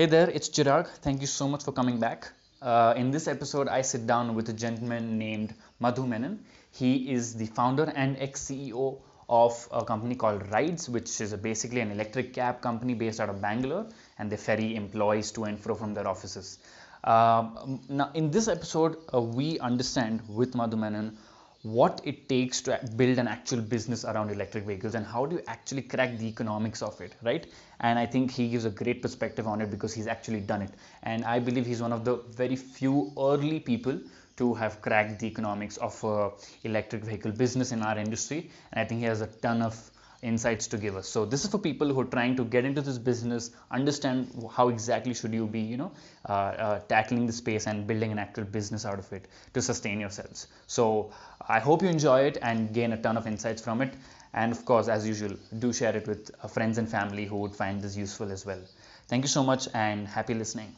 Hey there, it's Chirag. Thank you so much for coming back. Uh, in this episode, I sit down with a gentleman named Madhu Menon. He is the founder and ex CEO of a company called Rides, which is basically an electric cab company based out of Bangalore, and they ferry employees to and fro from their offices. Uh, now, in this episode, uh, we understand with Madhu Menon what it takes to build an actual business around electric vehicles and how do you actually crack the economics of it right? And i think he gives a great perspective on it because he's actually done it. And i believe he's one of the very few early people to have cracked the economics of uh, electric vehicle business in our industry. And i think he has a ton of insights to give us. So this is for people who are trying to get into this business understand how exactly should you be you know uh, uh, tackling the space and building an actual business out of it to sustain yourselves. So i hope you enjoy it and gain a ton of insights from it. And of course as usual do share it with uh, friends and family who would find this useful as well. Thank you so much and happy listening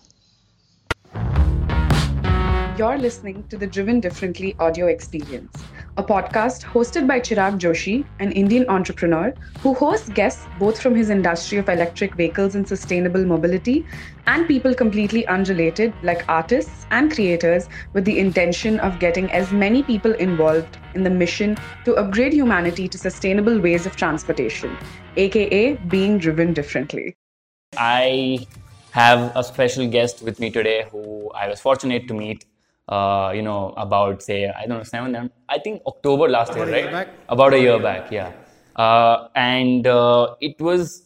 you're listening to the Driven Differently audio experience, a podcast hosted by Chirag Joshi, an Indian entrepreneur who hosts guests both from his industry of electric vehicles and sustainable mobility and people completely unrelated, like artists and creators, with the intention of getting as many people involved in the mission to upgrade humanity to sustainable ways of transportation, aka being driven differently. I have a special guest with me today who I was fortunate to meet uh, you know, about say, I don't know, seven, I think October last about year, right? About a year back, yeah. Uh, and uh, it was,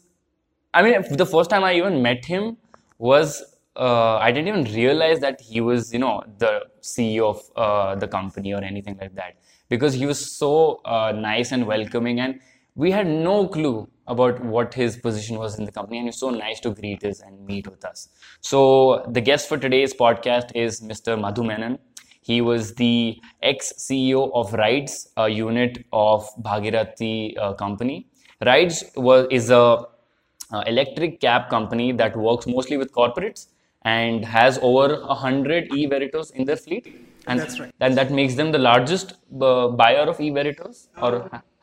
I mean, the first time I even met him was, uh, I didn't even realize that he was, you know, the CEO of uh, the company or anything like that. Because he was so uh, nice and welcoming, and we had no clue about what his position was in the company and he's so nice to greet us and meet with us. So the guest for today's podcast is mr madhu menon. He was the ex ceo of rides a unit of bhagirathi uh, company. Rides was is a uh, electric cab company that works mostly with corporates and has over 100 e-veritos in their fleet and that's right and that makes them the largest uh, buyer of e-veritos or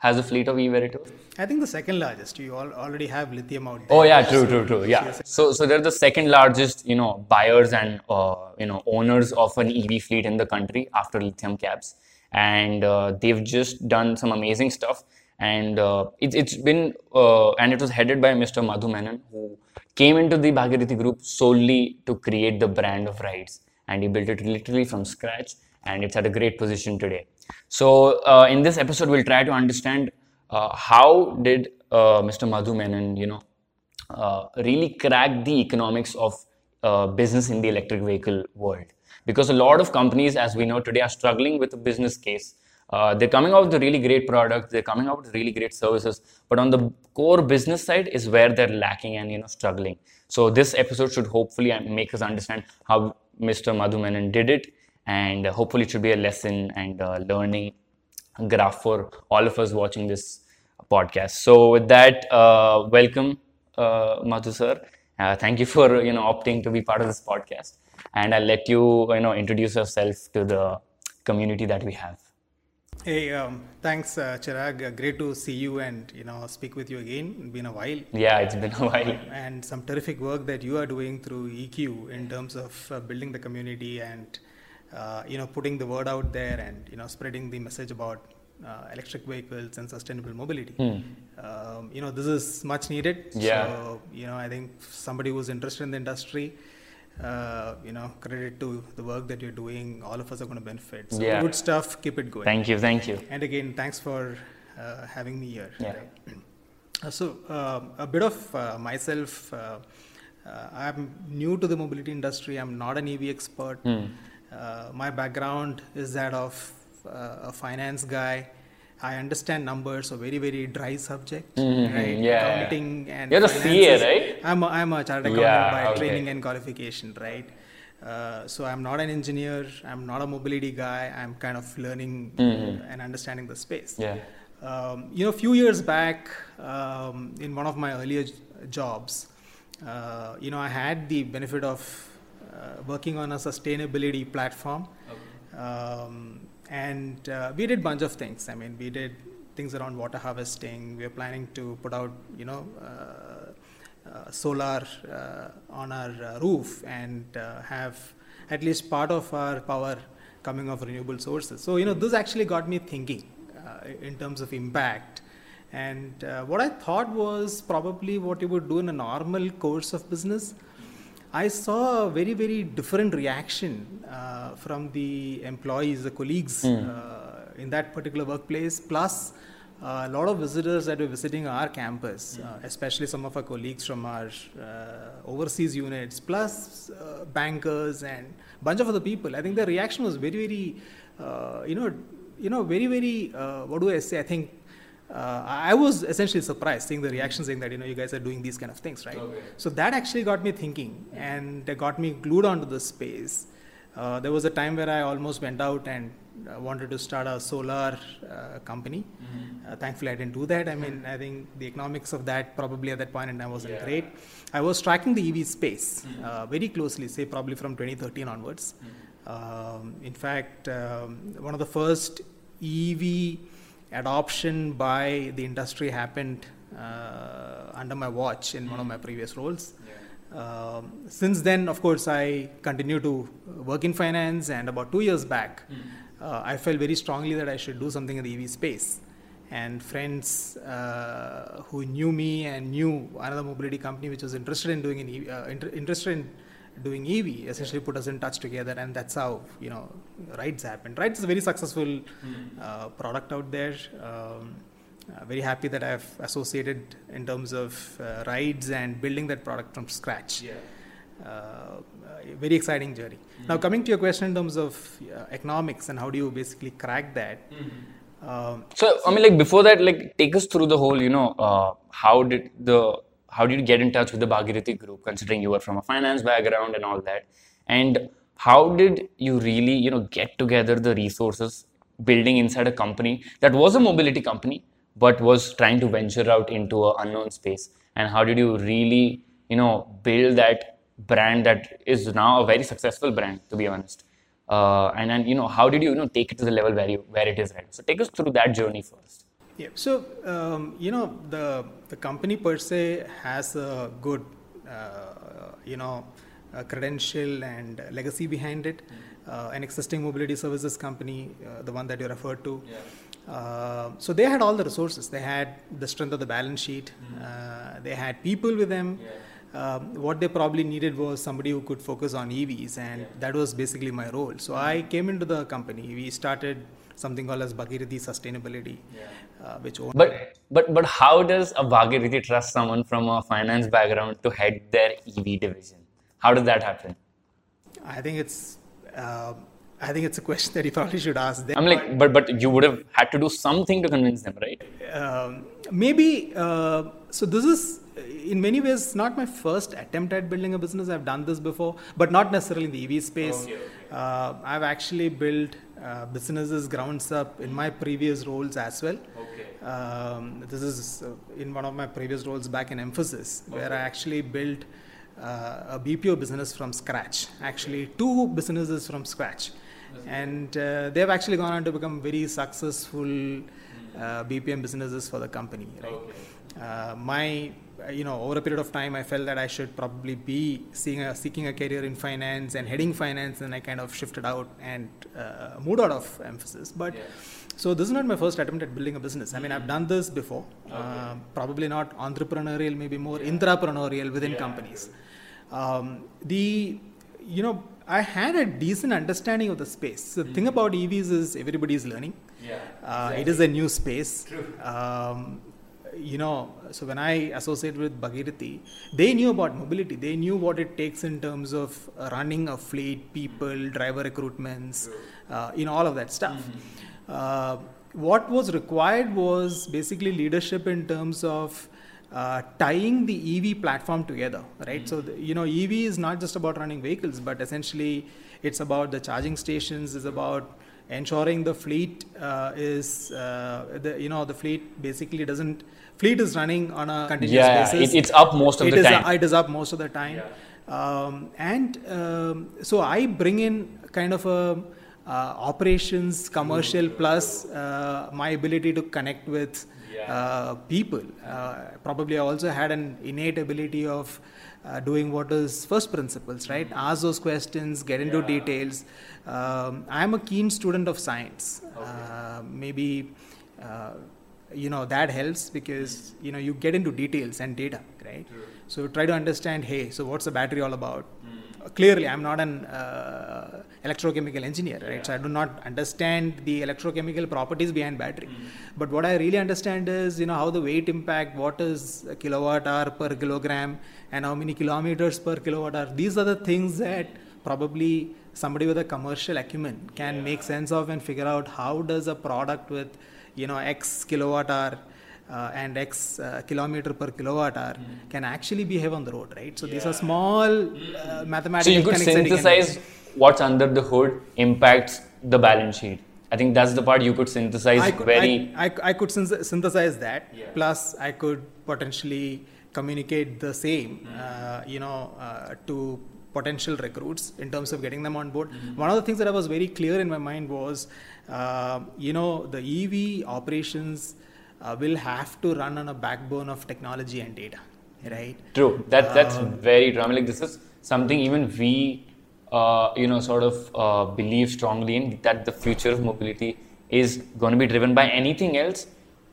has a fleet of e-Veritos? I think the second largest. You all already have lithium out there. Oh yeah, true, true, true. Yeah. So so they're the second largest, you know, buyers and uh, you know owners of an EV fleet in the country after lithium cabs, and uh, they've just done some amazing stuff. And uh, it, it's been uh, and it was headed by Mr. Madhu Menon, who came into the Bhagirathi group solely to create the brand of rides, and he built it literally from scratch, and it's at a great position today. So uh, in this episode, we'll try to understand uh, how did uh, Mr. Madhu Menon, you know, uh, really crack the economics of uh, business in the electric vehicle world. Because a lot of companies, as we know today, are struggling with a business case. Uh, they're coming out with really great product, they're coming out with really great services, but on the core business side is where they're lacking and you know struggling. So this episode should hopefully make us understand how Mr. Madhu Menon did it and hopefully it should be a lesson and a learning graph for all of us watching this podcast. So with that, uh, welcome, uh, Madhu sir. Uh, thank you for you know opting to be part of this podcast, and I'll let you you know introduce yourself to the community that we have. Hey, um, thanks, uh, Chirag. Uh, great to see you and you know speak with you again. It's been a while. Yeah, it's been a while. And some terrific work that you are doing through EQ in terms of uh, building the community and uh, you know, putting the word out there and you know, spreading the message about uh, electric vehicles and sustainable mobility. Hmm. Um, you know, this is much needed. Yeah. So, you know, I think somebody who's interested in the industry, uh, you know, credit to the work that you're doing. All of us are going to benefit. So yeah. good stuff. Keep it going. Thank you. Thank you. And again, thanks for uh, having me here. Yeah. Uh, so, uh, a bit of uh, myself. I'm new to the mobility industry. I'm not an EV expert. Uh, my background is that of uh, a finance guy. I understand numbers, a very very dry subject, mm-hmm. right? Yeah. Accounting and you're a CA, right? I'm a, I'm a chartered accountant yeah, by okay. training and qualification, right? Uh, so I'm not an engineer. I'm not a mobility guy. I'm kind of learning mm-hmm. and understanding the space. Yeah. Um, you know, a few years back, um, in one of my earlier jobs, uh, you know, I had the benefit of uh, working on a sustainability platform. Okay. Um, and uh, we did bunch of things. I mean, we did things around water harvesting. We are planning to put out, you know, uh, uh, solar on our roof and have at least part of our power coming of renewable sources. So, you know, this actually got me thinking in terms of impact. And uh, what I thought was probably what you would do in a normal course of business. I saw a very, very different reaction uh, from the employees, the colleagues mm. uh, in that particular workplace, plus uh, a lot of visitors that were visiting our campus, mm. especially some of our colleagues from our uh, overseas units, plus bankers and a bunch of other people. I think the reaction was very, very, you know, you know, very, very, what do I say? I think uh, I was essentially surprised seeing the reaction saying that you know you guys are doing these kind of things, right? Okay. So that actually got me thinking and got me glued onto the space. Uh, there was a time where I almost went out and uh, wanted to start a solar uh, company. Mm-hmm. Uh, thankfully, I didn't do that. I mean, I think the economics of that probably at that point in time wasn't yeah. great. I was tracking the EV space mm-hmm. Uh, very closely, say probably from 2013 onwards. Mm-hmm. Um, in fact, um, one of the first EV adoption by the industry happened uh, under my watch in mm. one of my previous roles. Yeah. Um, since then, of course, I continue to work in finance, and about two years back, mm. uh, I felt very strongly that I should do something in the EV space. And friends uh, who knew me and knew another mobility company which was interested in doing an EV, uh, inter- interested in doing EV essentially put us in touch together, and that's how you know Rides happened. Rides is a very successful mm. uh, product out there. Um, uh, very happy that I've associated in terms of uh, rides and building that product from scratch. Yeah. Uh, very exciting journey. Mm-hmm. Now, coming to your question in terms of uh, economics and how do you basically crack that? Mm-hmm. Um, so, I mean, like before that, like take us through the whole, you know, uh, how did the how did you get in touch with the Bhagirathi group, considering you were from a finance background and all that? And how did you really, you know, get together the resources building inside a company that was a mobility company, but was trying to venture out into an unknown space? And how did you really, you know, build that brand that is now a very successful brand, to be honest? Uh, and then, you know, how did you, you know, take it to the level where you where it is right? So take us through that journey first. Yeah. So um, you know the the company per se has a good uh, you know credential and legacy behind it. Mm-hmm. Uh, an existing mobility services company, uh, the one that you referred to. Yeah. Uh, so they had all the resources. They had the strength of the balance sheet. Mm-hmm. they had people with them. Yeah. Um, what they probably needed was somebody who could focus on EVs, and yeah. that was basically my role. So mm-hmm. I came into the company. We started something called as Bhagirathi Sustainability, yeah uh, which own. But but but how does a Bhagirathi trust someone from a finance background to head their EV division? How does that happen? I think it's. Uh, I think it's a question that you probably should ask them. I'm like, but but you would have had to do something to convince them, right? Um, maybe. Uh, so this is, in many ways, not my first attempt at building a business. I've done this before, but not necessarily in the EV space. Okay. Uh, I've actually built uh, businesses grounds up in my previous roles as well. Okay. Um, this is uh, in one of my previous roles back in Mphasis, okay. where I actually built uh, a BPO business from scratch. Actually, two businesses from scratch, and uh, they've actually gone on to become very successful uh, BPM businesses for the company. Right. Okay. Uh, my you know, over a period of time, I felt that I should probably be seeing a, seeking a career in finance and heading finance, and I kind of shifted out and uh, moved out of Mphasis But yeah. so this is not my first attempt at building a business. I mean, I've done this before. Okay. Uh, probably not entrepreneurial, maybe more yeah. intrapreneurial within yeah. companies. Um, the you know, I had a decent understanding of the space. The mm-hmm. thing about EVs is everybody is learning. Yeah, uh. It is a new space. True. Um, you know, so when I associated with Bhagirathi, they knew about mobility. They knew what it takes in terms of running a fleet, people, driver recruitments, uh, you know, all of that stuff. Mm-hmm. Uh, what was required was basically leadership in terms of uh, tying the EV platform together, right? Mm-hmm. So, the, you know, EV is not just about running vehicles, but essentially it's about the charging stations, it's about ensuring the fleet uh, is uh, the you know the fleet basically doesn't fleet is running on a continuous yeah, basis. It, it's up most of it the is time. A, it is up most of the time. Yeah. Um, and um, so I bring in kind of a uh, operations commercial plus uh, my ability to connect with uh, people. Uh, probably I also had an innate ability of uh, doing what is first principles, right? Mm-hmm. Ask those questions, get into yeah. details. Um, I'm a keen student of science. Okay. Uh, maybe uh, you know that helps because you know you get into details and data, right? True. So try to understand. Hey, so what's the battery all about? Clearly i'm not an uh, electrochemical engineer right yeah. so i do not understand the electrochemical properties behind battery mm. but what i really understand is you know how the weight impact what is a kilowatt hour per kilogram and how many kilometers per kilowatt hour these are the things that probably somebody with a commercial acumen can yeah. make sense of and figure out how does a product with you know x kilowatt hour uh, and X uh, kilometer per kilowatt hour mm. can actually behave on the road, right? So yeah. these are small uh, mathematical. So you could synthesize what's under the hood impacts the balance sheet. I think that's the part you could synthesize I could, very. I, I, I could synthesize that. Yeah. Plus, I could potentially communicate the same, mm. you know, uh, to potential recruits in terms of getting them on board. Mm-hmm. One of the things that I was very clear in my mind was, uh, you know, the EV operations uh, will have to run on a backbone of technology and data, right? True. That that's um, very true. I mean, like this is something even we, uh, you know, sort of uh, believe strongly in that the future of mobility is going to be driven by anything else.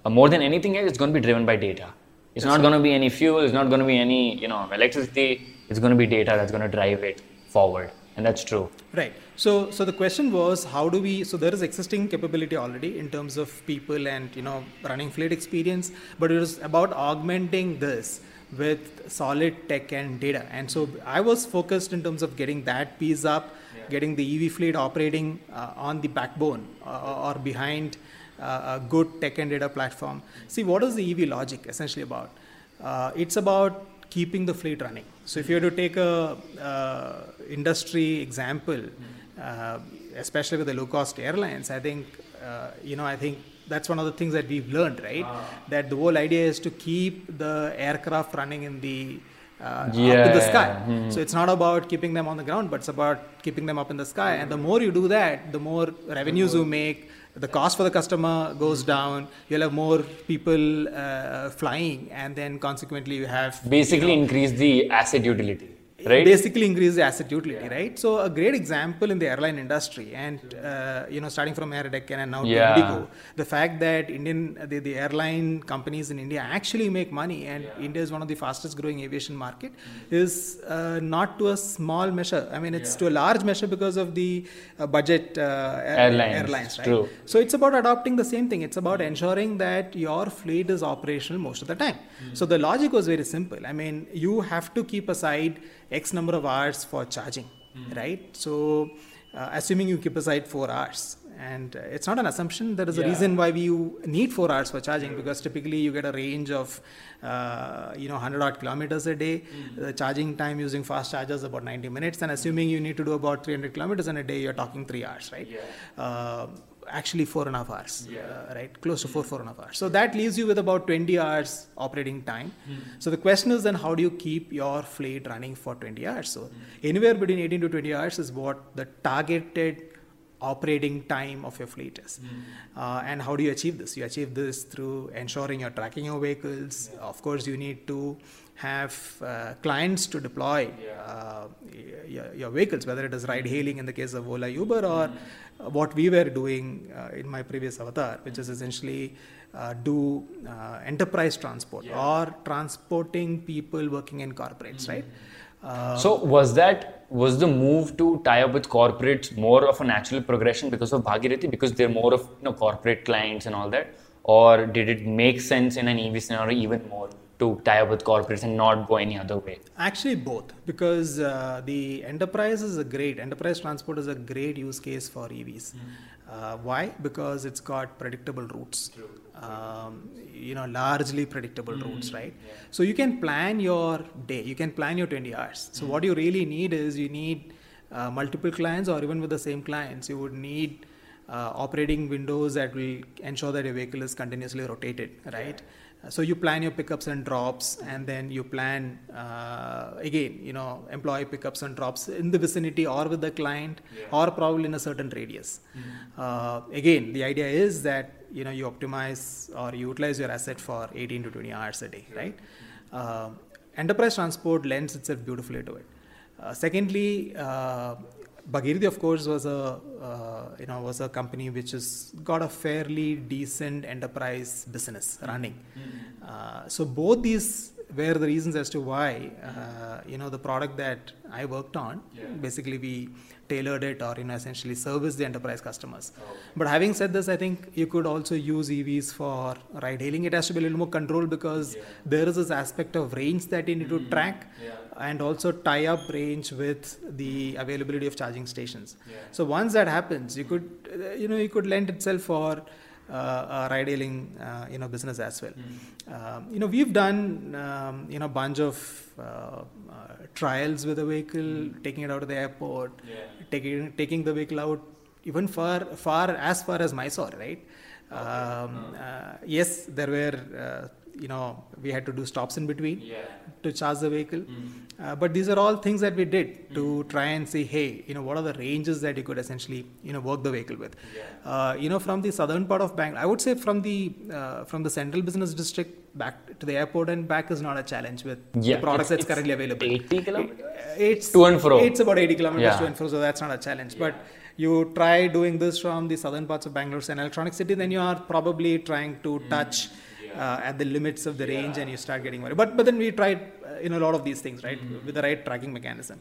Uh, more than anything else, it's going to be driven by data. It's not going to be any fuel. It's not going to be any, you know, electricity. It's going to be data that's going to drive it forward and that's true. Right. So so the question was how do we so there is existing capability already in terms of people and you know running fleet experience but it was about augmenting this with solid tech and data. And so i was focused in terms of getting that piece up yeah. getting the ev fleet operating uh, on the backbone uh, or behind uh, a good tech and data platform. See what is the ev logic essentially about? Uh, it's about keeping the fleet running. So if you were to take a uh, industry example, uh, especially with the low cost airlines, I think uh, you know I think that's one of the things that we've learned, right? Ah. That the whole idea is to keep the aircraft running in the uh, yeah, up in the sky. Mm-hmm. So it's not about keeping them on the ground, but it's about keeping them up in the sky. And the more you do that, the more revenues you make, the cost for the customer goes down you'll have more people uh, flying and then consequently you have basically you know, increase the asset utility right basically increase the asset utility yeah. right so a great example in the airline industry and uh, you know starting from air deccan and now yeah. indigo the fact that indian the, the airline companies in india actually make money and yeah. india is one of the fastest growing aviation market mm-hmm. is uh, not to a small measure i mean it's to a large measure because of the uh, budget uh, airlines, airlines right True. so it's about adopting the same thing it's about mm-hmm. ensuring that your fleet is operational most of the time mm-hmm. so the logic was very simple i mean you have to keep aside X number of hours for charging, mm. right? So, uh, assuming you keep aside four hours, and uh, it's not an assumption. There is yeah. a reason why we need four hours for charging because typically you get a range of, uh, you know, 100 odd kilometers a day. Mm. The charging time using fast chargers about 90 minutes, and assuming you need to do about 300 kilometers in a day, you're talking three hours, right? Yeah. Actually four and a half hours, yeah. uh, right? Close to four, four and a half hours. So that leaves you with about 20 hours operating time. Mm. So the question is then how do you keep your fleet running for 20 hours? So mm. anywhere between 18 to 20 hours is what the targeted operating time of your fleet is. Mm. Uh, and how do you achieve this? You achieve this through ensuring you're tracking your vehicles. Yeah. Of course, you need to have uh, clients to deploy uh, your, your, vehicles, whether it is ride hailing in the case of Ola Uber or mm what we were doing uh, in my previous avatar, which is essentially uh, do uh, enterprise transport yeah. or transporting people working in corporates, mm-hmm. right? Uh, so was that was the move to tie up with corporates more of a natural progression because of Bhagirathi because they're more of you know corporate clients and all that, or did it make sense in an EV scenario even more? To tie up with corporates and not go any other way? Actually, both, because uh, the enterprise is a great enterprise transport is a great use case for EVs. Mm. Uh, why? Because it's got predictable routes. Um, you know, largely predictable mm. routes, right? Yeah. So you can plan your day. You can plan your 20 hours. So mm. what you really need is you need uh, multiple clients, or even with the same clients, you would need. Uh, operating windows that will ensure that your vehicle is continuously rotated, right? Yeah so you plan your pickups and drops and then you plan uh, again you know employee pickups and drops in the vicinity or with the client yeah. or probably in a certain radius mm-hmm. uh, again the idea is that you know you optimize or you utilize your asset for 18 to 20 hours a day, right? Um, enterprise transport lends itself beautifully to it. Uh, secondly, Bhagirathi, of course, was a uh, you know was a company which has got a fairly decent enterprise business running. Mm-hmm. Uh, so both these were the reasons as to why uh, you know the product that I worked on. Yeah. Basically, we tailored it or you know essentially service the enterprise customers. Oh. But having said this, I think you could also use EVs for ride hailing. It has to be a little more controlled because yeah. there is this aspect of range that you need mm-hmm. to track. Yeah and also tie up range with the availability of charging stations. Yeah. So once that happens, you could, uh, you know, you could lend itself for uh, ride hailing, uh, you know, business as well. Mm. you know, we've done, um, you know, bunch of uh, uh, trials with the vehicle, mm. taking it out of the airport, yeah. taking taking the vehicle out even far far as far as Mysore, right? Okay. Um, uh, yes, there were you know we had to do stops in between yeah. to charge the vehicle mm. uh, but these are all things that we did mm. to try and say hey you know what are the ranges that you could essentially you know work the vehicle with yeah. uh, you know from the southern part of bangalore i would say from the uh, from the central business district back to the airport and back is not a challenge with yeah, the products that's currently available 80 kilometers it's to and fro it's about 80 kilometers to and fro so that's not a challenge but you try doing this from the southern parts of bangalore an electronic city then you are probably trying to mm. touch uh, at the limits of the range and you start getting worried. But but then we tried uh, in a lot of these things, right, mm-hmm. with the right tracking mechanism.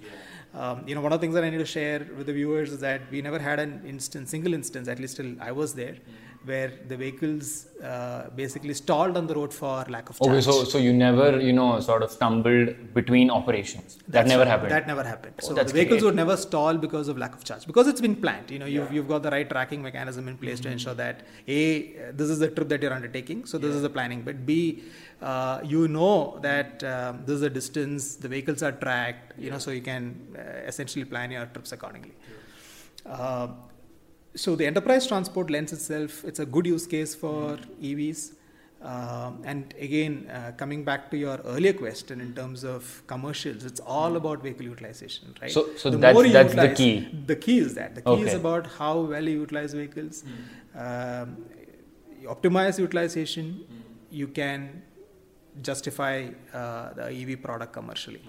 Um, you know, one of the things that I need to share with the viewers is that we never had an instance, single instance, at least till I was there. Mm-hmm where the vehicles uh, basically stalled on the road for lack of charge. Okay, so so you never you know sort of stumbled between operations. That That's never happened. That never happened. Oh, so the vehicles great. would never stall because of lack of charge because it's been planned. You know, you've yeah. you've got the right tracking mechanism in place mm-hmm. to ensure that a this is the trip that you're undertaking. So this yeah. is the planning. But b uh, you know that um, this is the distance. The vehicles are tracked. You yeah. know, so you can uh, essentially plan your trips accordingly. Uh, so the enterprise transport lends itself it's a good use case for evs um, and again uh, coming back to your earlier question in terms of commercials it's all about vehicle utilization right so so the that's, that's utilize, the key the key is that the key okay. is about how well you utilize vehicles mm. um, you optimize utilization mm. you can justify uh, the ev product commercially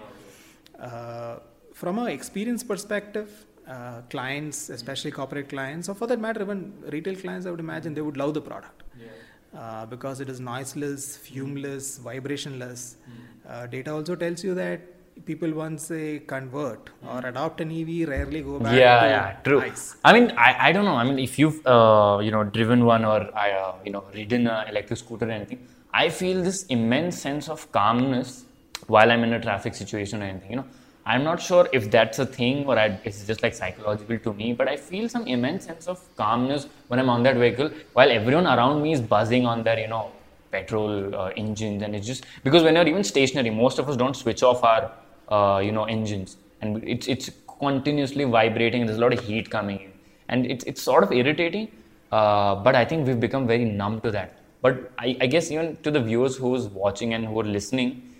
uh, from an experience perspective uh, clients, especially corporate clients, or for that matter, even retail clients, I would imagine they would love the product yeah. uh, because it is noiseless, fumeless, vibrationless. Mm. Uh, data also tells you that people once they convert mm. or adopt an EV, rarely go back. Yeah, yeah, true. ICE. I mean, I, I don't know. I mean, if you've uh, you know driven one or uh, you know ridden an electric scooter or anything, I feel this immense sense of calmness while I'm in a traffic situation or anything. You know I'm not sure if that's a thing or I, it's just like psychological to me, but I feel some immense sense of calmness when I'm on that vehicle while everyone around me is buzzing on their, you know, petrol uh, engines. And it's just because when you're even stationary, most of us don't switch off our, uh, you know, engines and it's, it's continuously vibrating. There's a lot of heat coming in and it's, it's sort of irritating. Uh, but I think we've become very numb to that. But I, I guess even to the viewers who's watching and who are listening,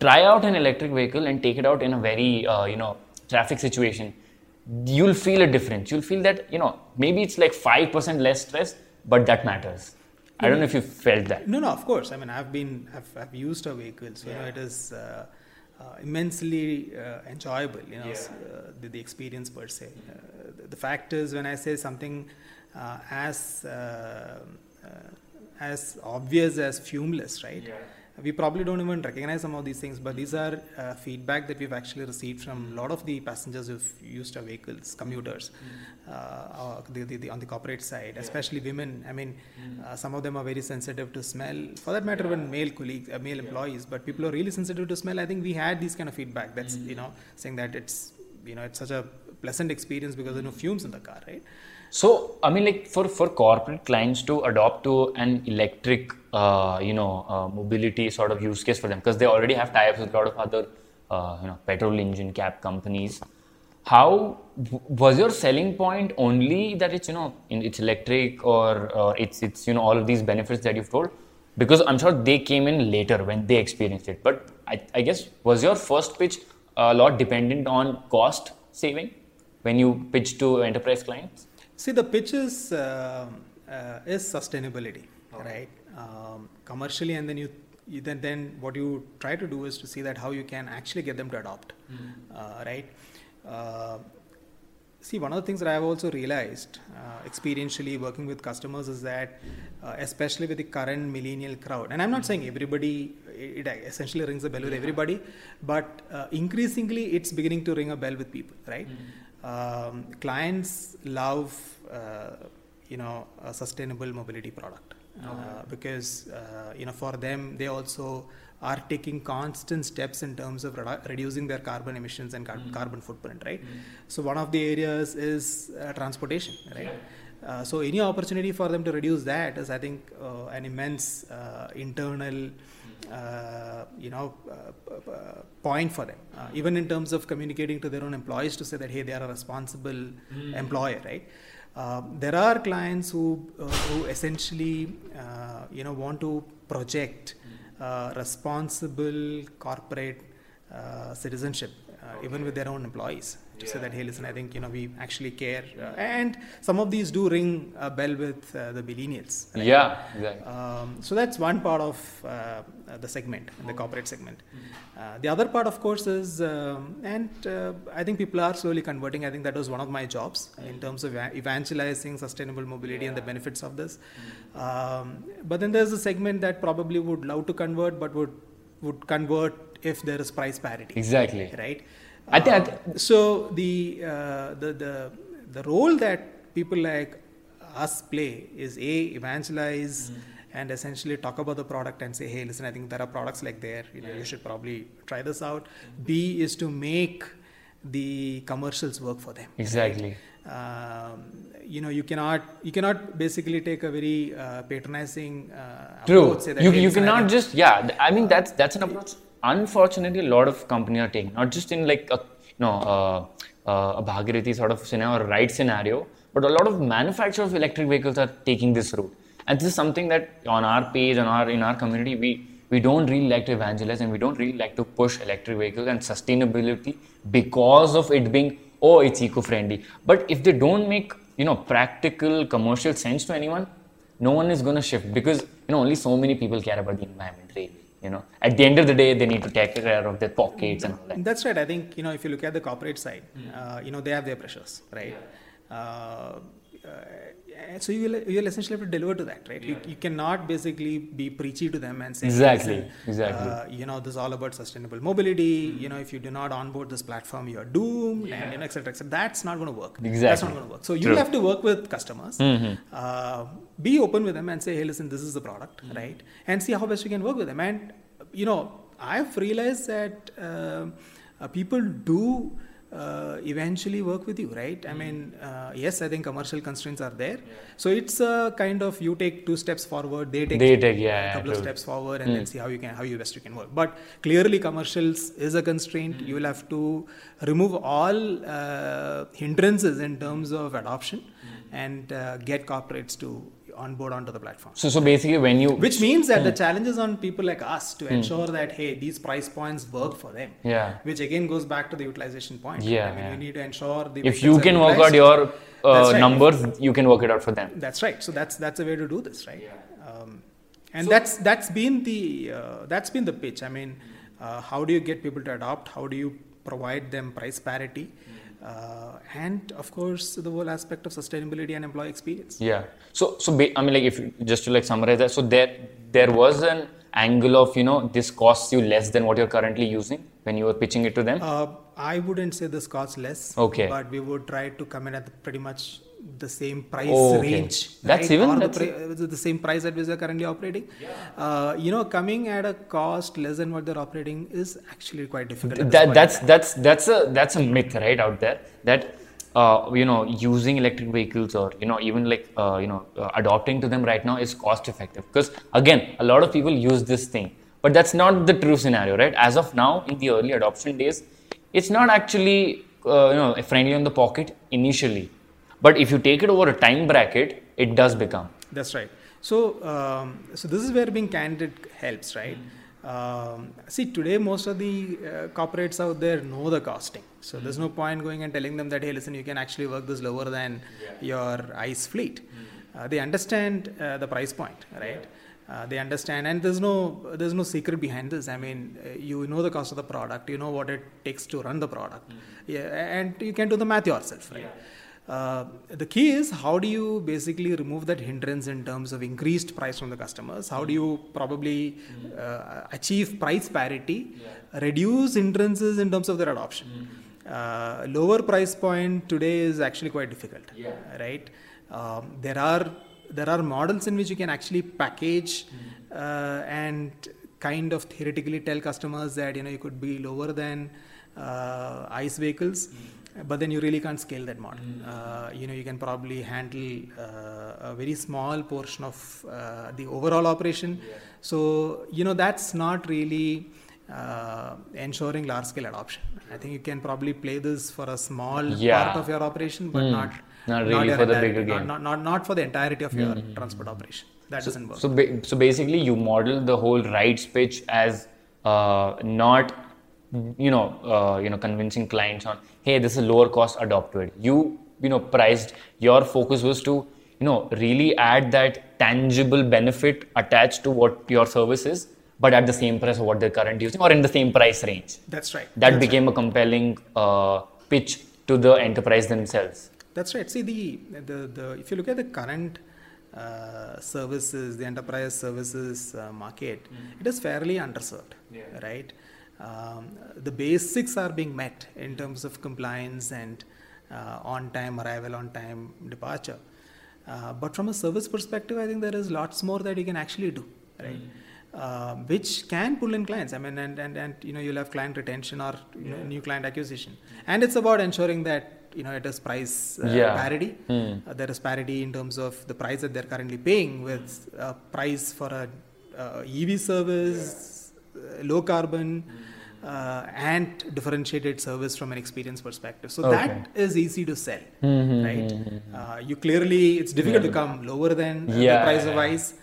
try out an electric vehicle and take it out in a very uh, you know traffic situation you'll feel a difference. You'll feel that you know maybe it's like 5% less stress but that matters. I don't know if you felt that. No no of course. I mean i've been i've, I've used a vehicle so yeah. you know it is uh, uh, immensely uh, enjoyable you know yeah. Uh, the, the, experience per se. Uh, the, the, fact is when i say something as as obvious as fumeless right? Yeah we probably don't even recognize some of these things, but these are uh, feedback that we've actually received from a lot of the passengers who've used our vehicles, commuters, mm. uh, the, the, the, on the corporate side, yeah. especially women. I mean, mm. uh, some of them are very sensitive to smell. For that matter, yeah. even male colleagues, uh, male yeah. employees, but people are really sensitive to smell. I think we had these kind of feedback that's mm. you know saying that it's you know it's such a pleasant experience because there are no fumes in the car, right? So, I mean, like for, for corporate clients to adopt to an electric, uh, you know, uh, mobility sort of use case for them, because they already have tie-ups with a lot of other, uh, you know, petrol engine cab companies. How was your selling point only that it's you know in, it's electric or, or it's it's you know all of these benefits that you've told? Because I'm sure they came in later when they experienced it. But I, I guess was your first pitch a lot dependent on cost saving when you pitch to enterprise clients? See, the pitch is, uh, uh, is sustainability, right? Um, commercially, and then you, you then then what you try to do is to see that how you can actually get them to adopt, uh, right? Uh, see, one of the things that I've also realized uh, experientially working with customers is that, uh, especially with the current millennial crowd, and I'm not saying everybody, it, it essentially rings a bell with everybody, but uh, increasingly it's beginning to ring a bell with people, right? Um, clients love, uh, you know, a sustainable mobility product. Uh, because, uh, you know, for them, they also are taking constant steps in terms of redu- reducing their carbon emissions and car- carbon footprint, right? So one of the areas is uh, transportation, right? Uh, so any opportunity for them to reduce that is, I think, uh, an immense uh, internal, you know, uh, p- point for them. Uh, even in terms of communicating to their own employees to say that hey, they are a responsible employer, right? Uh, there are clients who uh, who essentially, uh, you know, want to project uh, responsible corporate uh, citizenship, uh, even with their own employees, to say that hey, listen, I think you know we actually care, uh, and some of these do ring a bell with uh, the millennials. right? Yeah, exactly. Um, so that's one part of uh, the segment, the corporate segment. Uh, the other part, of course, is, um, and uh, I think people are slowly converting. I think that was one of my jobs in terms of evangelizing sustainable mobility and the benefits of this. Um, but then there's a segment that probably would love to convert, but would would convert if there is price parity Exactly. right? I thi- I Uh, so the, uh, the the the role that people like us play is a evangelize and essentially talk about the product and say, hey, listen, I think there are products like there. You know, you should probably try this out. B is to make the commercials work for them. Exactly. Um, you know, you cannot you cannot basically take a very uh, patronizing uh, True. approach. Say that, You, you cannot just yeah. I mean that's that's an approach. Unfortunately, a lot of companies are taking not just in like a you know uh, uh, a Bhagirathi sort of scenario or right scenario, but a lot of manufacturers of electric vehicles are taking this route. And this is something that on our page, on our in our community, we we don't really like to evangelize and we don't really like to push electric vehicles and sustainability because of it being oh it's eco-friendly. But if they don't make you know practical commercial sense to anyone, no one is going to shift because you know only so many people care about the environment really you know at the end of the day they need to take care of their pockets and all that That's right. I think you know if you look at the corporate side, uh, you know they have their pressures, right? Uh, uh, so you will you will essentially have to deliver to that, right? You, you cannot basically be preachy to them and say Exactly, "Listen, exactly. Uh, you know this is all about sustainable mobility. You know if you do not onboard this platform, you are doomed, and you know, et cetera, et cetera. That's not going to work. Exactly that's not going to work. So you True. Mm-hmm. have to work with customers. Uh, be open with them and say, hey, listen, this is the product, Mm-hmm. right? And see how best you can work with them. And you know, I've realized that uh, uh, people do uh, eventually work with you, right? Mm-hmm. I mean, uh, yes, I think commercial constraints are there. So it's a kind of you take two steps forward, they take They take, yeah, a yeah, couple of true. steps forward, and then see how you can how you best you can work. But clearly, commercials is a constraint. You will have to remove all uh, hindrances in terms of adoption and uh, get corporates to onboard onto the platform. so so basically when you Which means Hmm. that the challenge is on people like us to ensure that hey, these price points work for them. Yeah. Which again goes back to the utilization point. Yeah, I mean, yeah. we need to ensure the if you can work out your uh, right. numbers you can work it out for them That's right. So that's that's a way to do this, right? Um, and that's that's been the uh, that's been the pitch. I mean, uh, how do you get people to adopt? How do you provide them price parity? Uh, and of course, the whole aspect of sustainability and employee experience. yeah so so i mean like if just to like summarize that so there there was an angle of you know this costs you less than what you're currently using when you were pitching it to them Uh, I wouldn't say this costs less. Okay. But we would try to come in at the, pretty much the same price Oh, okay. range. That's right? even- Or that's the, pri- the same price that we are currently operating. Uh, you know, coming at a cost less than what they're operating is actually quite difficult. that that's that's that's a that's a myth right out there that uh, you know using electric vehicles or you know even like uh, you know uh, adopting to them right now is cost effective because again a lot of people use this thing but that's not the true scenario right as of now in the early adoption days it's not actually uh, you know friendly on the pocket initially but if you take it over a time bracket it does become That's right. So, um, so this is where being candid helps, right? Um, see, today most of the uh, corporates out there know the costing. So there's no point going and telling them that, hey, listen, you can actually work this lower than your ICE fleet. uh, they understand uh, the price point, right? Uh, they understand, and there's no there's no secret behind this. I mean, uh, you know the cost of the product, you know what it takes to run the product, Mm-hmm. yeah, and you can do the math yourself, right? Uh, the key is how do you basically remove that hindrance in terms of increased price from the customers? How do you probably uh, achieve price parity, reduce hindrances in terms of their adoption? Uh, lower price point today is actually quite difficult, right? Um, there are there are models in which you can actually package uh, and kind of theoretically tell customers that you know you could be lower than uh, ICE vehicles but then you really can't scale that model. Uh, you know, you can probably handle uh, a very small portion of uh, the overall operation. So, you know, that's not really uh, ensuring large scale adoption. I think you can probably play this for a small Yeah. part of your operation, but not Not really your for the entirety- bigger game. Not, not, not for the entirety of your transport operation. That doesn't work. So, ba- so basically, you model the whole Rides pitch as uh, not, you know, uh, you know, convincing clients on, hey, this is lower cost, adopt to it. You, you know, priced. Your focus was to, you know, really add that tangible benefit attached to what your service is, but at the same price of what they're currently using, or in the same price range. That's right. That became a compelling uh, pitch to the enterprise themselves. That's right. See the the, the if you look at the current uh, services, the enterprise services uh, market, it is fairly underserved, yeah. right? Um, the basics are being met in terms of compliance and uh, on-time arrival, on-time departure. Uh, but from a service perspective, I think there is lots more that you can actually do, right? Uh, which can pull in clients. I mean, and, and, and you know, you'll have client retention or you know, new client acquisition. And it's about ensuring that you know it is price uh, Yeah. parity. Uh, there is parity in terms of the price that they're currently paying with a price for a uh, EV service, uh, low carbon. Uh, and differentiated service from an experience perspective. So that is easy to sell, right? Uh, you clearly, it's difficult to come lower than uh, Yeah, the price of yeah. ICE.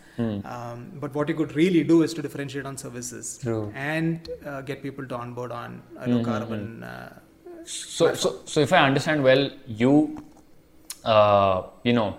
Um, but what you could really do is to differentiate on services True. and uh, get people to onboard on a low carbon. Uh, So, so, so if I understand well, you, uh, you know,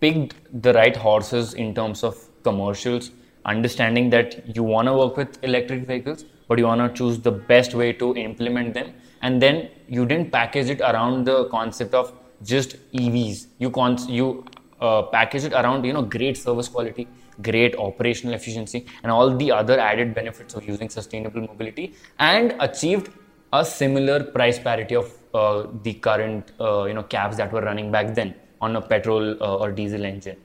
picked the right horses in terms of commercials, understanding that you want to work with electric vehicles, but you want to choose the best way to implement them, and then you didn't package it around the concept of just EVs. You con- you uh, package it around you know great service quality, great operational efficiency, and all the other added benefits of using sustainable mobility, and achieved a similar price parity of uh, the current uh, you know cabs that were running back then on a petrol uh, or diesel engine,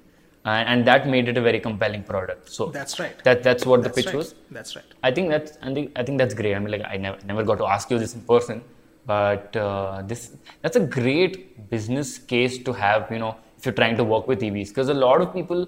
and, and that made it a very compelling product. So That's right. That that's what that's the pitch right. was. That's right. I think that's I think I think that's great. I mean, like I never never got to ask you this in person, but uh, this that's a great business case to have. You know, if you're trying to work with EVs, because a lot of people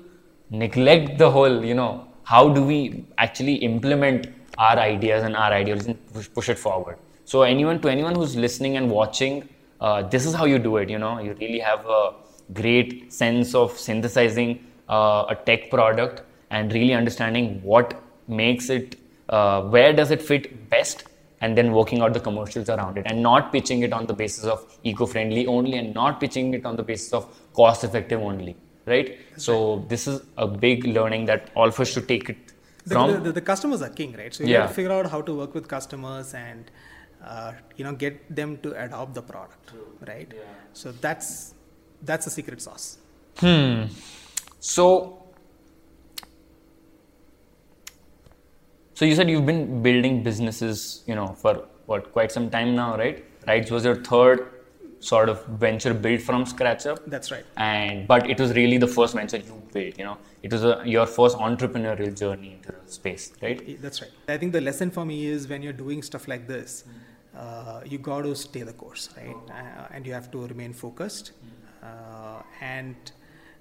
neglect the whole. You know, how do we actually implement our ideas and our ideals and push, push it forward? So anyone to anyone who's listening and watching, uh, this is how you do it. You know, you really have a great sense of synthesizing uh, a tech product and really understanding what makes it, uh, where does it fit best, and then working out the commercials around it, and not pitching it on the basis of eco-friendly only, and not pitching it on the basis of cost-effective only, right? So this is a big learning that all of us should take it The, from. the, the, the customers are king, right? So you Yeah. have to figure out how to work with customers and uh, you know get them to adopt the product, right? So that's that's the secret sauce. Hmm. So, so you said you've been building businesses, you know, for what quite some time now, right? Rides was your third sort of venture built from scratch up, That's right. and but it was really the first venture you built. You know, it was a, your first entrepreneurial journey into the space, right? That's right. I think the lesson for me is when you're doing stuff like this, uh, you got to stay the course, right? Uh, and you have to remain focused. Uh, and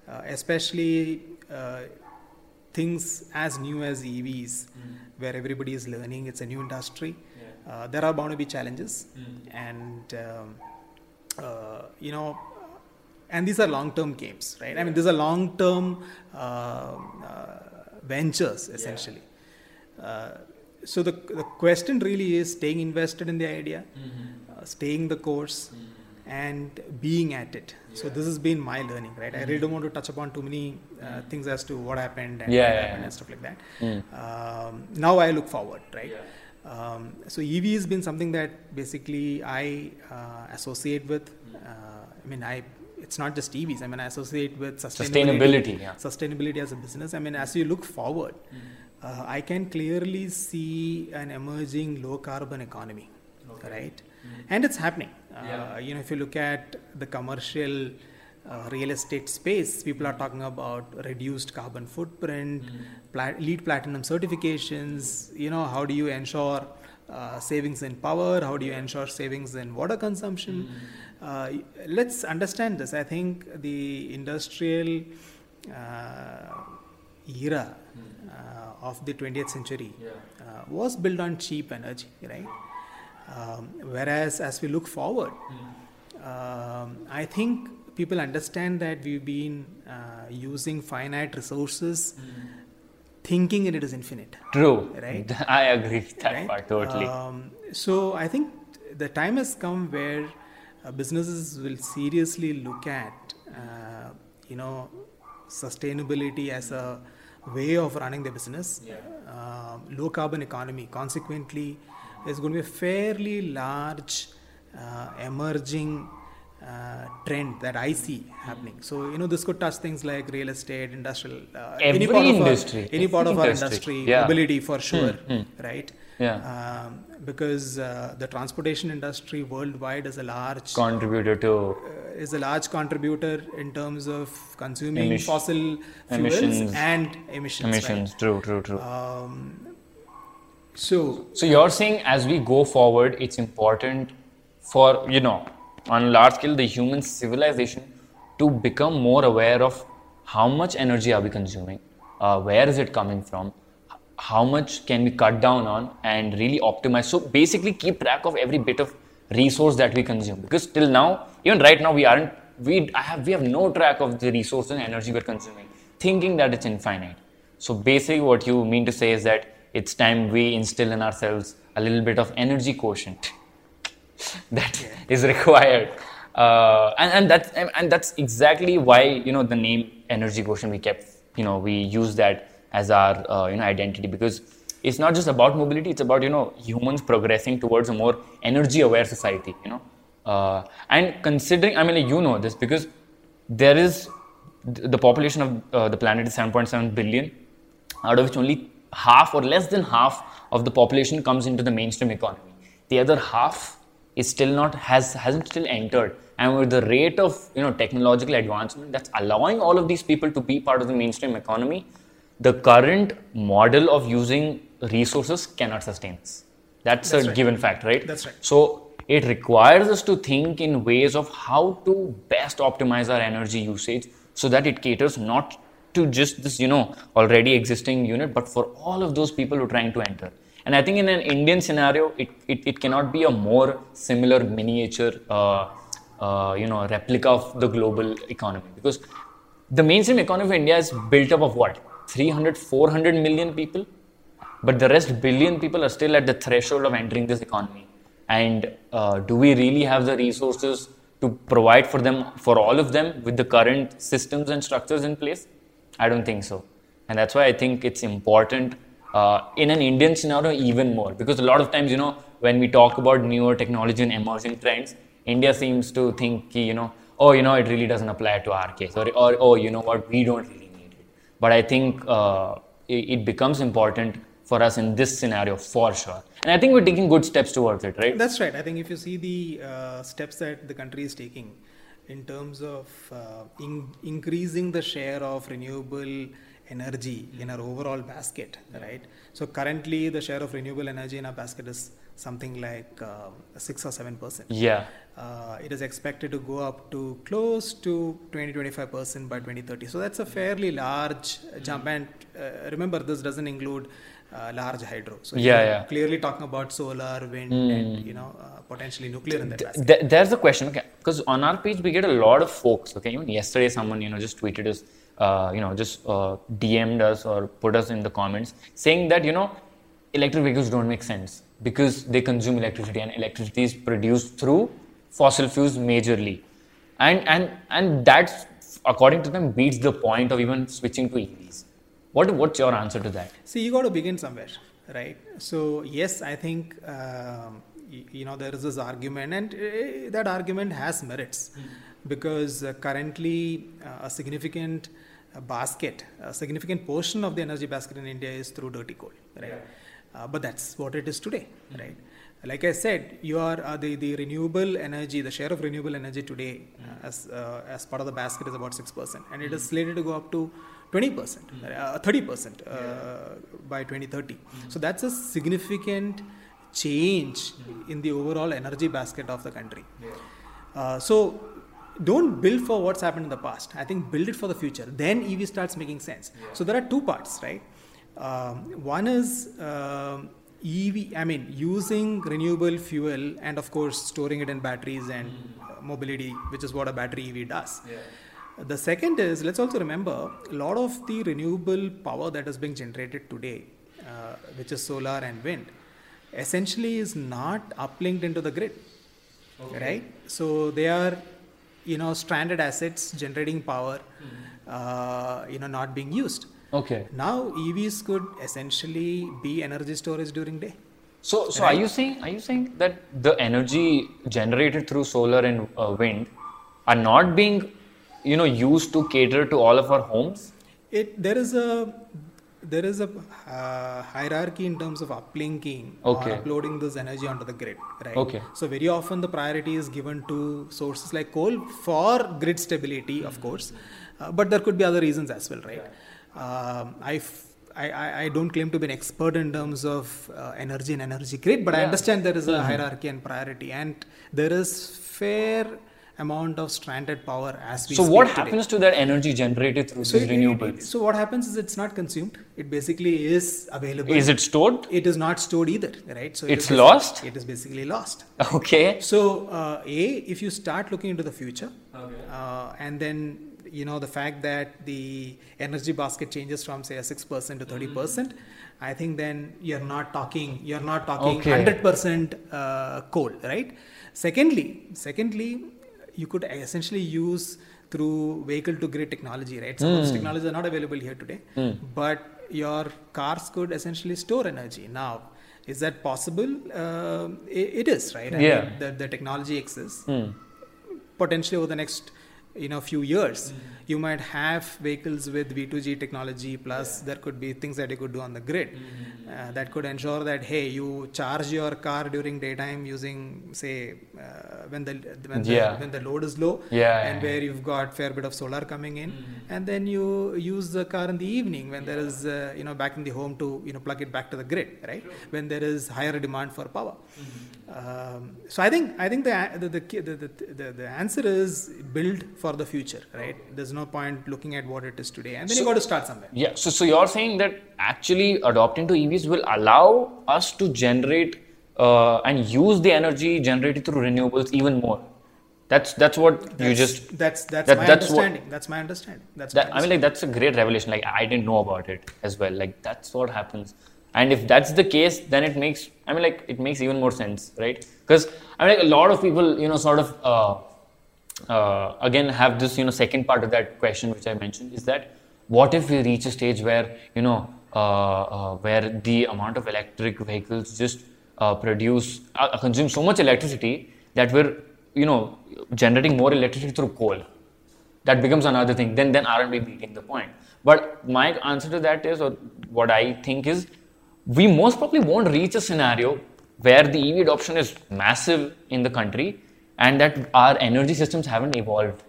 uh, especially uh, things as new as EVs, where everybody is learning, it's a new industry. Uh, there are bound to be challenges, and um, uh, you know, and these are long-term games, right? I mean, these are long-term uh, uh, ventures essentially. Uh, so the the question really is staying invested in the idea, uh, staying the course, and being at it. So this has been my learning, right? I really don't want to touch upon too many uh, things as to what happened and Yeah, what yeah, happened yeah. and stuff like that. Um, now I look forward, right? Um, so EV has been something that basically I uh, associate with. Uh, I mean, I it's not just EVs. I mean, I associate with sustainability. Sustainability, yeah. Sustainability as a business. I mean, as you look forward, uh, I can clearly see an emerging low carbon economy, right? And it's happening. Uh, you know, if you look at the commercial uh, real estate space, people are talking about reduced carbon footprint, plat- LEED platinum certifications. You know, how do you ensure uh, savings in power? How do you ensure savings in water consumption? Uh, let's understand this. I think the industrial uh, era uh, of the 20th century uh, was built on cheap energy, right? Um, whereas as we look forward, um, I think people understand that we've been uh, using finite resources, thinking it is infinite. True. Right. I agree with that right? part totally. Um, so I think the time has come where uh, businesses will seriously look at, uh, you know, sustainability as a way of running their business. Um, low carbon economy, consequently, is going to be a fairly large uh, emerging uh, trend that I see happening. So you know this could touch things like real estate, industrial, uh, any part of industry, our, any part of our industry, industry, yeah. mobility for sure, hmm. right? Yeah. Um, because uh, the transportation industry worldwide is a large Contributor to uh, is a large contributor in terms of consuming fossil fuels emissions. and emissions. right? emissions. True, true, true. Um, so So you're saying as we go forward, it's important for you know, on large scale, the human civilization to become more aware of how much energy are we consuming, uh, where is it coming from, how much can we cut down on, and really optimize. So basically, keep track of every bit of resource that we consume. Because till now, even right now, we aren't. We I have we have no track of the resources and energy we're consuming, thinking that it's infinite. So basically, what you mean to say is that it's time we instill in ourselves a little bit of energy quotient that is required, uh, and and that's and and that's exactly why you know the name energy quotient we kept you know we use that as our uh, you know identity. Because it's not just about mobility; it's about you know humans progressing towards a more energy aware society. You know, uh, and considering I mean you know this because there is th- the population of uh, the planet is 7.7 billion out of which only half or less than half of the population comes into the mainstream economy the other half is still not has hasn't still entered and with the rate of you know technological advancement that's allowing all of these people to be part of the mainstream economy the current model of using resources cannot sustain this that's, a right. given fact right That's right. so it requires us to think in ways of how to best optimize our energy usage so that it caters not to just this, you know, already existing unit, but for all of those people who are trying to enter. And I think in an Indian scenario, it, it, it cannot be a more similar miniature, uh, uh, you know, replica of the global economy. Because the mainstream economy of India is built up of what? 300, 400 million people? But the rest billion people are still at the threshold of entering this economy. And uh, do we really have the resources to provide for them for all of them with the current systems and structures in place i don't think so and that's why i think it's important uh, in an indian scenario even more because a lot of times you know when we talk about newer technology and emerging trends india seems to think you know oh you know it really doesn't apply to our case or, or oh you know what we don't really need it but I think uh, it, it becomes important for us in this scenario for sure. And I think we're taking good steps towards it, right? That's right. I think if you see the uh, steps that the country is taking in terms of uh, in- increasing the share of renewable energy in our overall basket, right? So currently, the share of renewable energy in our basket is something like uh, six or seven percent. Yeah. Uh, it is expected to go up to close to 20 25 percent by 2030 so that's a fairly large jump and uh, remember this doesn't include uh, large hydro so Yeah, yeah. clearly talking about solar wind and you know uh, potentially nuclear in that basket. Th- there's a question, okay? Because on our page we get a lot of folks, okay? Even yesterday, someone you know just tweeted us, uh, you know, just uh, DM'd us or put us in the comments saying that you know electric vehicles don't make sense because they consume electricity and electricity is produced through fossil fuels majorly, and and and that's according to them beats the point of even switching to EVs. What what's your answer to that? See, you got to begin somewhere, right? So yes, I think um, you, you know there is this argument, and uh, that argument has merits mm. because uh, currently uh, a significant uh, basket, a significant portion of the energy basket in India is through dirty coal, right? Yeah. Uh, but that's what it is today, mm. right? like I said, you are uh, the the renewable energy, the share of renewable energy today uh, as uh, as part of the basket is about six percent, and it is mm. slated to go up to twenty percent, mm. uh, thirty percent uh, by twenty thirty. Mm. So that's a significant change in the overall energy basket of the country. Uh, so don't build for what's happened in the past. I think build it for the future. Then EV starts making sense. So there are two parts, right? Um, one is um, EV, I mean, using renewable fuel and of course storing it in batteries and mm. mobility, which is what a battery EV does. Yeah. The second is let's also remember a lot of the renewable power that is being generated today, uh, which is solar and wind, essentially is not uplinked into the grid, okay. right? So they are, you know, stranded assets generating power, mm-hmm. uh, you know, not being used. Okay. Now EVs could essentially be energy storage during day. So, so right? are you saying are you saying that the energy generated through solar and uh, wind are not being, you know, used to cater to all of our homes? It there is a there is a uh, hierarchy in terms of uplinking okay. or uploading this energy onto the grid, right? Okay. So very often the priority is given to sources like coal for grid stability, of course, uh, but there could be other reasons as well, right? Um, I, I, I don't claim to be an expert in terms of uh, energy and energy grid, but yeah. I understand there is a mm-hmm. hierarchy and priority, and there is fair amount of stranded power as we so what today. happens to that energy generated through so these renewables? so what happens is it's not consumed. It basically is available. Is it stored? It is not stored either right? So it it's lost? it is basically lost. Okay. So uh, a if you start looking into the future okay. uh, and then you know the fact that the energy basket changes from say a 6% to 30% mm i think then you're not talking you're not talking okay. 100% uh, coal right? Secondly secondly you could essentially use through vehicle to grid technology right some mm. of these technologies are not available here today mm. but your cars could essentially store energy now is that possible uh, it, it is right I yeah mean, the, the technology exists mm. potentially over the next you know few years mm-hmm. you might have vehicles with v2g technology plus yeah. there could be things that you could do on the grid mm-hmm. uh, that could ensure that hey you charge your car during daytime using say uh, when the when, yeah. the when the load is low yeah, and where you've got fair bit of solar coming in mm-hmm. and then you use the car in the evening when there is uh, you know back in the home to you know plug it back to the grid right sure. when there is higher demand for power mm-hmm. Um, so I think I think the the, the the, the answer is build for the future, right? There's no point looking at what it is today, and then so, you got to start somewhere. Yeah. So so you're saying that actually adopting to EVs will allow us to generate uh, and use the energy generated through renewables even more. That's that's what that's, you just. That's that's that, my that's understanding. What, that's my understanding. That's that, I mean, like that's a great revelation. Like I didn't know about it as well. Like that's what happens and if that's the case then it makes i mean like it makes even more sense right because i mean like a lot of people you know sort of uh, uh, again have this you know second part of that question which i mentioned is that what if we reach a stage where you know uh, uh where the amount of electric vehicles just uh, produce uh, consume so much electricity that we're you know generating more electricity through coal? That becomes another thing. Then then aren't we meeting the point. But my answer to that is or what i think is we most probably won't reach a scenario where the EV adoption is massive in the country and that our energy systems haven't evolved,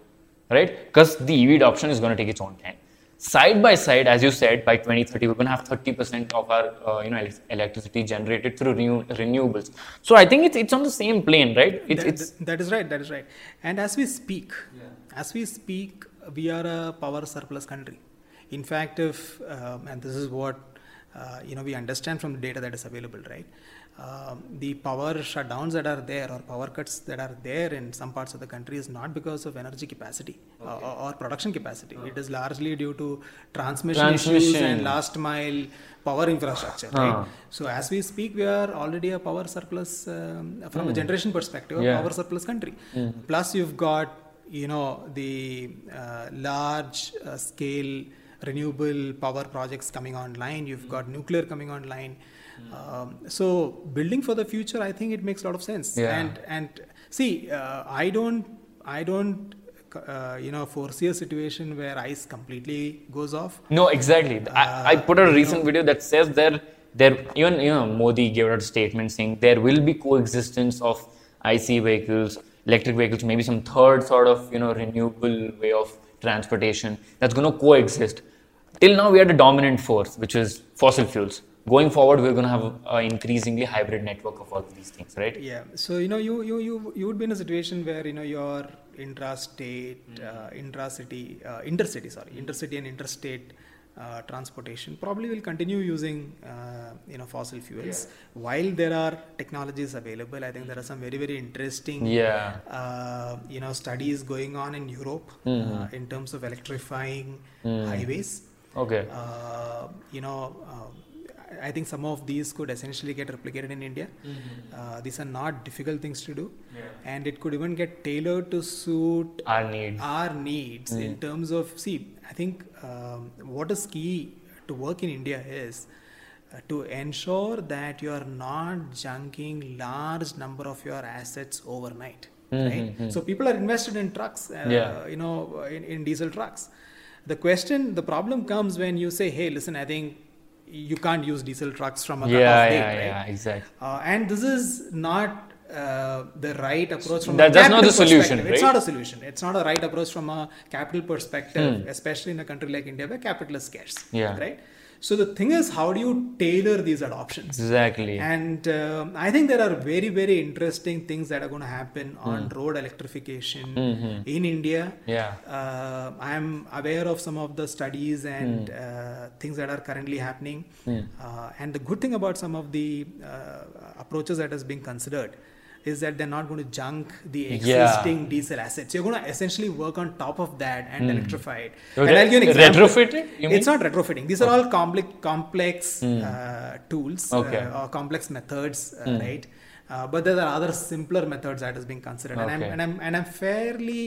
right? Because the EV adoption is going to take its own time. Side by side, as you said, by 2030, we're going to have 30% of our uh, you know electricity generated through renew- renewables. So I think it's it's on the same plane, right? It's, that, it's that is right. That is right. And as we speak, yeah. as we speak, we are a power surplus country. In fact, if um, and this is what uh, you know we understand from the data that is available right um, the power shutdowns that are there or power cuts that are there in some parts of the country is not because of energy capacity uh, or, or production capacity. It is largely due to transmission, issues and last mile power infrastructure. Right? So as we speak, we are already a power surplus um, from a generation perspective, a power surplus country. Plus, you've got you know the uh, large uh, scale renewable power projects coming online. You've got nuclear coming online. Um, so building for the future, I think it makes a lot of sense. Yeah. And and see, uh, I don't I don't uh, you know foresee a situation where ice completely goes off. No, exactly. I, I put a recent video that says there, there even you know Modi gave out a statement saying there will be coexistence of IC vehicles, electric vehicles, maybe some third sort of you know renewable way of transportation that's going to coexist. Till now, we had a dominant force, which is fossil fuels. Going forward, we're going to have an increasingly hybrid network of all these things, right? Yeah. So you know, you you you you would be in a situation where you know your intrastate, uh, intracity, uh, intercity, sorry, intercity and interstate uh, transportation probably will continue using uh, you know fossil fuels. While there are technologies available, I think there are some very very interesting Yeah. uh, you know studies going on in Europe uh, in terms of electrifying highways. Okay. Uh, you know, uh, I think some of these could essentially get replicated in India. Uh, these are not difficult things to do, and it could even get tailored to suit Our needs. our needs in terms of see. I think um, what is key to work in India is. Uh, to ensure that you are not junking large number of your assets overnight right so people are invested in trucks uh, Yeah. you know in, in diesel trucks the question the problem comes when you say hey listen i think you can't use diesel trucks from a Yeah, cutoff yeah, date right yeah, exactly. uh, and this is not uh, the right approach from That- a that's not the solution, perspective. It's not a solution. It's not a right approach from a capital perspective, Hmm. especially in a country like India where capital is scarce. Yeah. Right. So the thing is, how do you tailor these adoptions? Exactly. And um, I think there are very, very interesting things that are going to happen Hmm. on road electrification in India. Yeah. Uh, I'm aware of some of the studies and uh, things that are currently happening. Uh, and the good thing about some of the uh, approaches that is being considered is that they're not going to junk the Yeah. existing diesel assets. You're going to essentially work on top of that and electrify it. So and re- I'll give an example. retrofit it, you it's not retrofitting. These are all complex, complex uh, tools Okay. uh, or complex methods, uh, right? Uh, but there are other simpler methods that is being considered, and I'm and I'm and I'm fairly,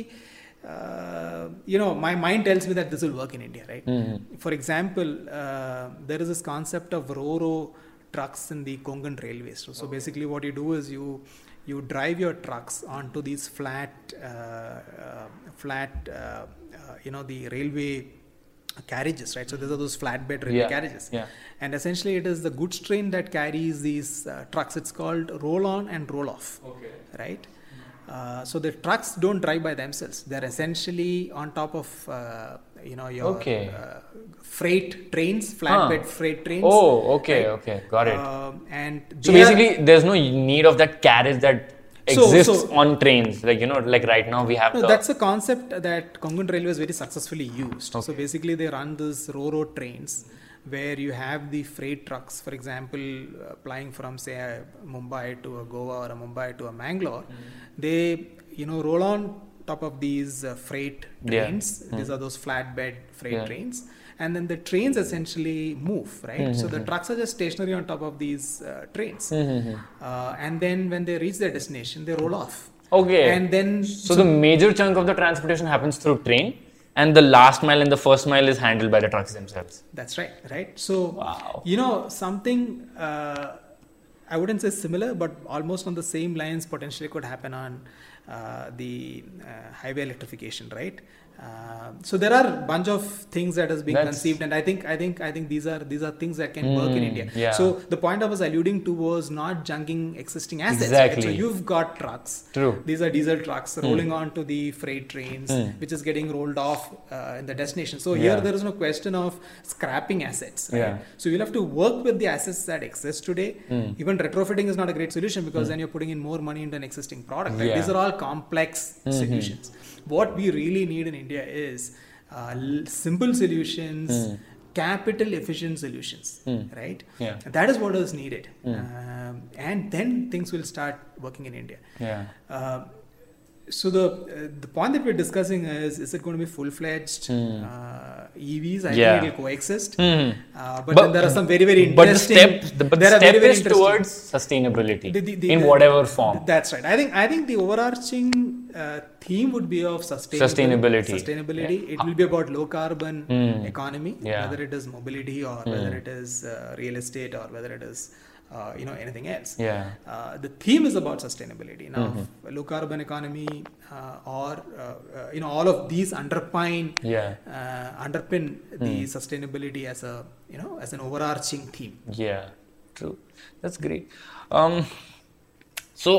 uh, you know, my mind tells me that this will work in India, right? For example, uh, there is this concept of Roro trucks in the Konkan railways. So, so basically, what you do is you you drive your trucks onto these flat, uh, uh, flat, uh, uh, you know, the railway carriages, right? So these are those flatbed railway Yeah, carriages. yeah. And essentially, it is the goods train that carries these uh, trucks. It's called roll on and roll off. Okay. Right? Uh, so the trucks don't drive by themselves. They're essentially on top of, uh, you know, your Okay. Freight trains, flatbed freight trains. Oh, okay, right? okay, got it. Um, and So they are- basically, there's no need of that carriage that exists so- on trains. Like you know, like right now we have No, the that's a concept that Konkan Railways very successfully used. So basically, they run these Roro trains where you have the freight trucks, for example, uh, flying from say Mumbai to a Goa or a Mumbai to a Mangalore. They, you know, roll on top of these uh, freight Yeah. trains. These are those flatbed freight Yeah. trains. And then the trains essentially move, right? So the trucks are just stationary on top of these uh, trains. Uh, and then when they reach their destination, they roll off. okay. And then so, the major chunk of the transportation happens through train, and the last mile and the first mile is handled by the trucks themselves. That's right, right? So, Wow. you know, something uh, I wouldn't say similar, but almost on the same lines potentially could happen on the uh, highway electrification, right? Uh, so there are a bunch of things that is being That's- conceived, and I think I think I think these are these are things that can work in Mm, India. yeah. So the point I was alluding to was not junking existing assets. right? So you've got trucks. True. These are diesel trucks rolling on to the freight trains, which is getting rolled off uh, in the destination. So here Yeah. there is no question of scrapping assets. Right? Yeah. So you'll have to work with the assets that exist today. Even retrofitting is not a great solution because then you're putting in more money into an existing product. Right? Yeah. These are all complex solutions. What we really need in India is uh, simple solutions. capital efficient solutions, right? Yeah. That is what is needed, um, and then things will start working in India. Yeah. Uh, so the uh, the point that we're discussing is is it going to be full fledged uh, EVs? I Yeah. think it will coexist. Mhm. Uh, but, then there are some very very interesting. But the step, the, but there the are step very, very is towards sustainability the- the- in whatever form. That's right. I think I think the overarching uh, theme would be of sustainability. Sustainability. Sustainability. It will be about low carbon Hmm. economy, Yeah. whether it is mobility or whether it is uh, real estate or whether it is uh, you know anything else. Yeah. Uh, the theme is about sustainability. Now, Mm-hmm. low carbon economy uh, or uh, uh, you know all of these underpin Yeah. uh, underpin the Hmm. sustainability as a you know as an overarching theme. Yeah, true. That's great. Um, so,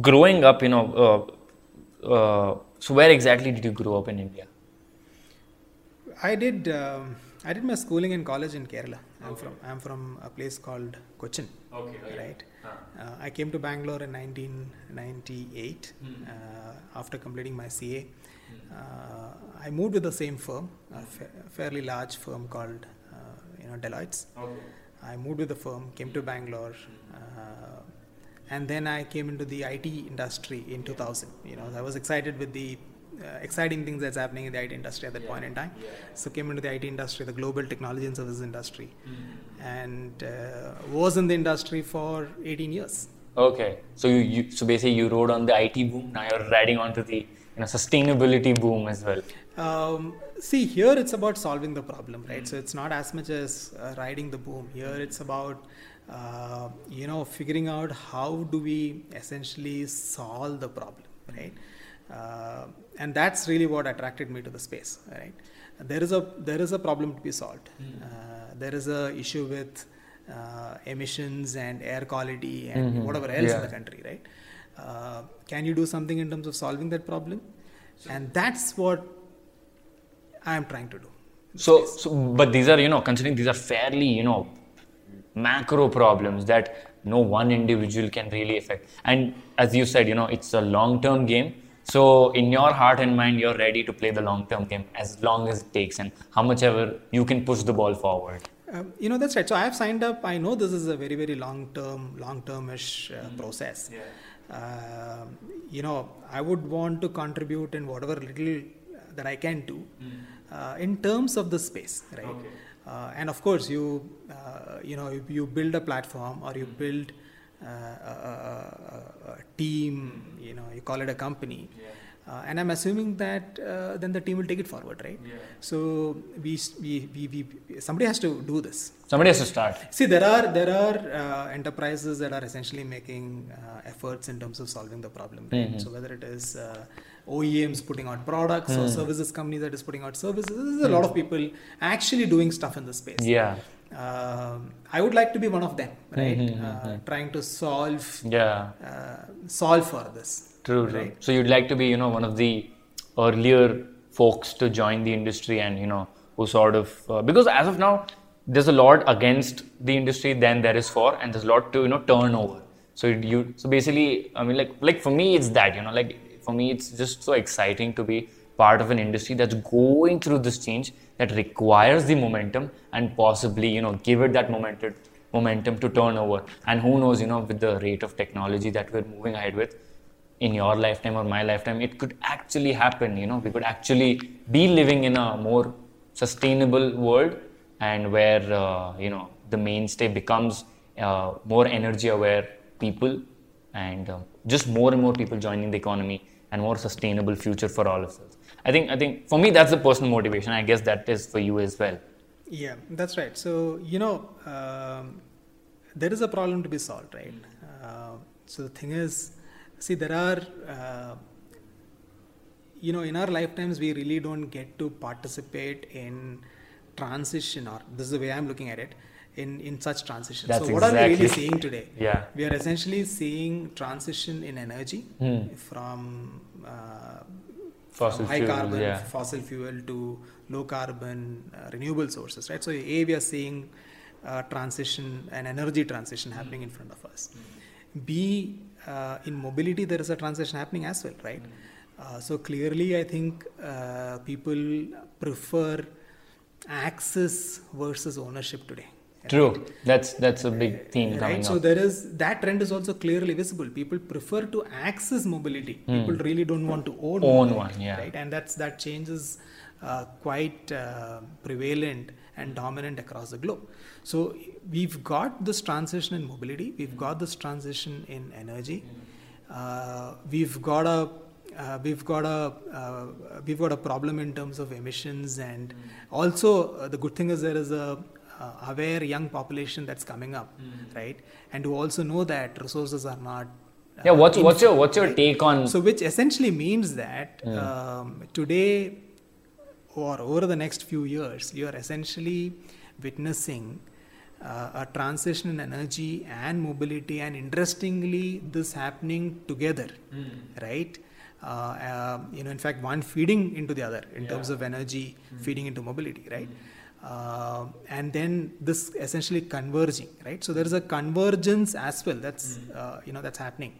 growing up, you know, uh, uh, so where exactly did you grow up in India? I did. Um, I did my schooling and college in Kerala. I'm from. I'm from a place called Cochin. Okay, Right. Uh, I came to Bangalore in 1998 uh, after completing my CA. Uh, I moved with the same firm, a fa- fairly large firm called uh, you know Deloitte's. Okay. I moved with the firm, came to Bangalore, uh, and then I came into the IT industry in 2000. You know, I was excited with the uh, exciting things that's happening in the IT industry at that point in time. So came into the IT industry, the global technology and services industry, and uh, was in the industry for 18 years. Okay, so you, you so basically you rode on the IT boom. Now you're riding onto the you know sustainability boom as well. Um, see, here it's about solving the problem, right? So it's not as much as uh, riding the boom. Here it's about, uh, you know, figuring out how do we essentially solve the problem, right? Uh, and that's really what attracted me to the space, right? There is a there is a problem to be solved. Uh, there is a issue with uh, emissions and air quality and whatever else in the country, right? Uh, can you do something in terms of solving that problem? And that's what I am trying to do. So, so but these are you know considering these are fairly you know macro problems that no one individual can really affect. And as you said, you know it's a long-term game. So in your heart and mind, you're ready to play the long-term game as long as it takes, and how much ever you can push the ball forward. Um, you know that's right. So I have signed up. I know this is a very very long term, long termish uh, process. Um, you know, I would want to contribute in whatever little that I can do uh, in terms of the space, right? Uh, and of course, you uh, you know you, you build a platform or you build uh, a, a, team. You know, you call it a company. Uh, and I'm assuming that uh, then the team will take it forward, right? So we, we, we, we somebody has to do this. Somebody has to start. See, there are there are uh, enterprises that are essentially making uh, efforts in terms of solving the problem. Right? So whether it is uh, OEMs putting out products or services companies that is putting out services, there's a lot of people actually doing stuff in the space. Yeah, Um, I would like to be one of them, right? Uh, trying to solve yeah. uh, solve for this. True, true. So you'd like to be, you know, one of the earlier folks to join the industry and, you know, who sort of, uh, because as of now, there's a lot against the industry than there is for, and there's a lot to, you know, turn over. So you, so basically, I mean, like, like for me, it's that, you know, like for me, it's just so exciting to be part of an industry that's going through this change that requires the momentum and possibly, you know, give it that momentum momentum to turn over. And who knows, you know, with the rate of technology that we're moving ahead with, in your lifetime or my lifetime, it could actually happen. You know, we could actually be living in a more sustainable world and where uh, you know the mainstay becomes uh, more energy aware people and uh, just more and more people joining the economy and more sustainable future for all of us. I think I think for me that's the personal motivation. I guess that is for you as well. Yeah, that's right. So, you know, um, there is a problem to be solved, right? Uh, so, the thing is, see, there are, uh, you know, in our lifetimes, we really don't get to participate in transition, or this is the way I'm looking at it, in, in such transition. That's so, what are we really seeing today? Yeah. We are essentially seeing transition in energy Hmm. from uh, Fossil from high fuels, carbon yeah. fossil fuel to low carbon uh, renewable sources right so a we are seeing uh, transition and energy transition happening in front of us b uh, in mobility there is a transition happening as well right uh, so clearly i think uh, people prefer access versus ownership today. True. That's that's a big theme coming right? So up. there is that trend is also clearly visible. People prefer to access mobility. People really don't want to own Hmm. Own mobility, one, yeah. Right, and that's that change is uh, quite uh, prevalent and dominant across the globe. So we've got this transition in mobility. We've got this transition in energy. Uh, we've got a uh, we've got a uh, we've got a problem in terms of emissions and also uh, the good thing is there is a uh, aware young population that's coming up right? And who also know that resources are not uh, Yeah. What's what's your what's your right? take on? so which essentially means that um, today or over the next few years you are essentially witnessing uh, a transition in energy and mobility and interestingly this happening together right? Uh, uh, you know in fact one feeding into the other in terms of energy feeding into mobility right uh, and then this essentially converging right? So there is a convergence as well that's uh, you know that's happening.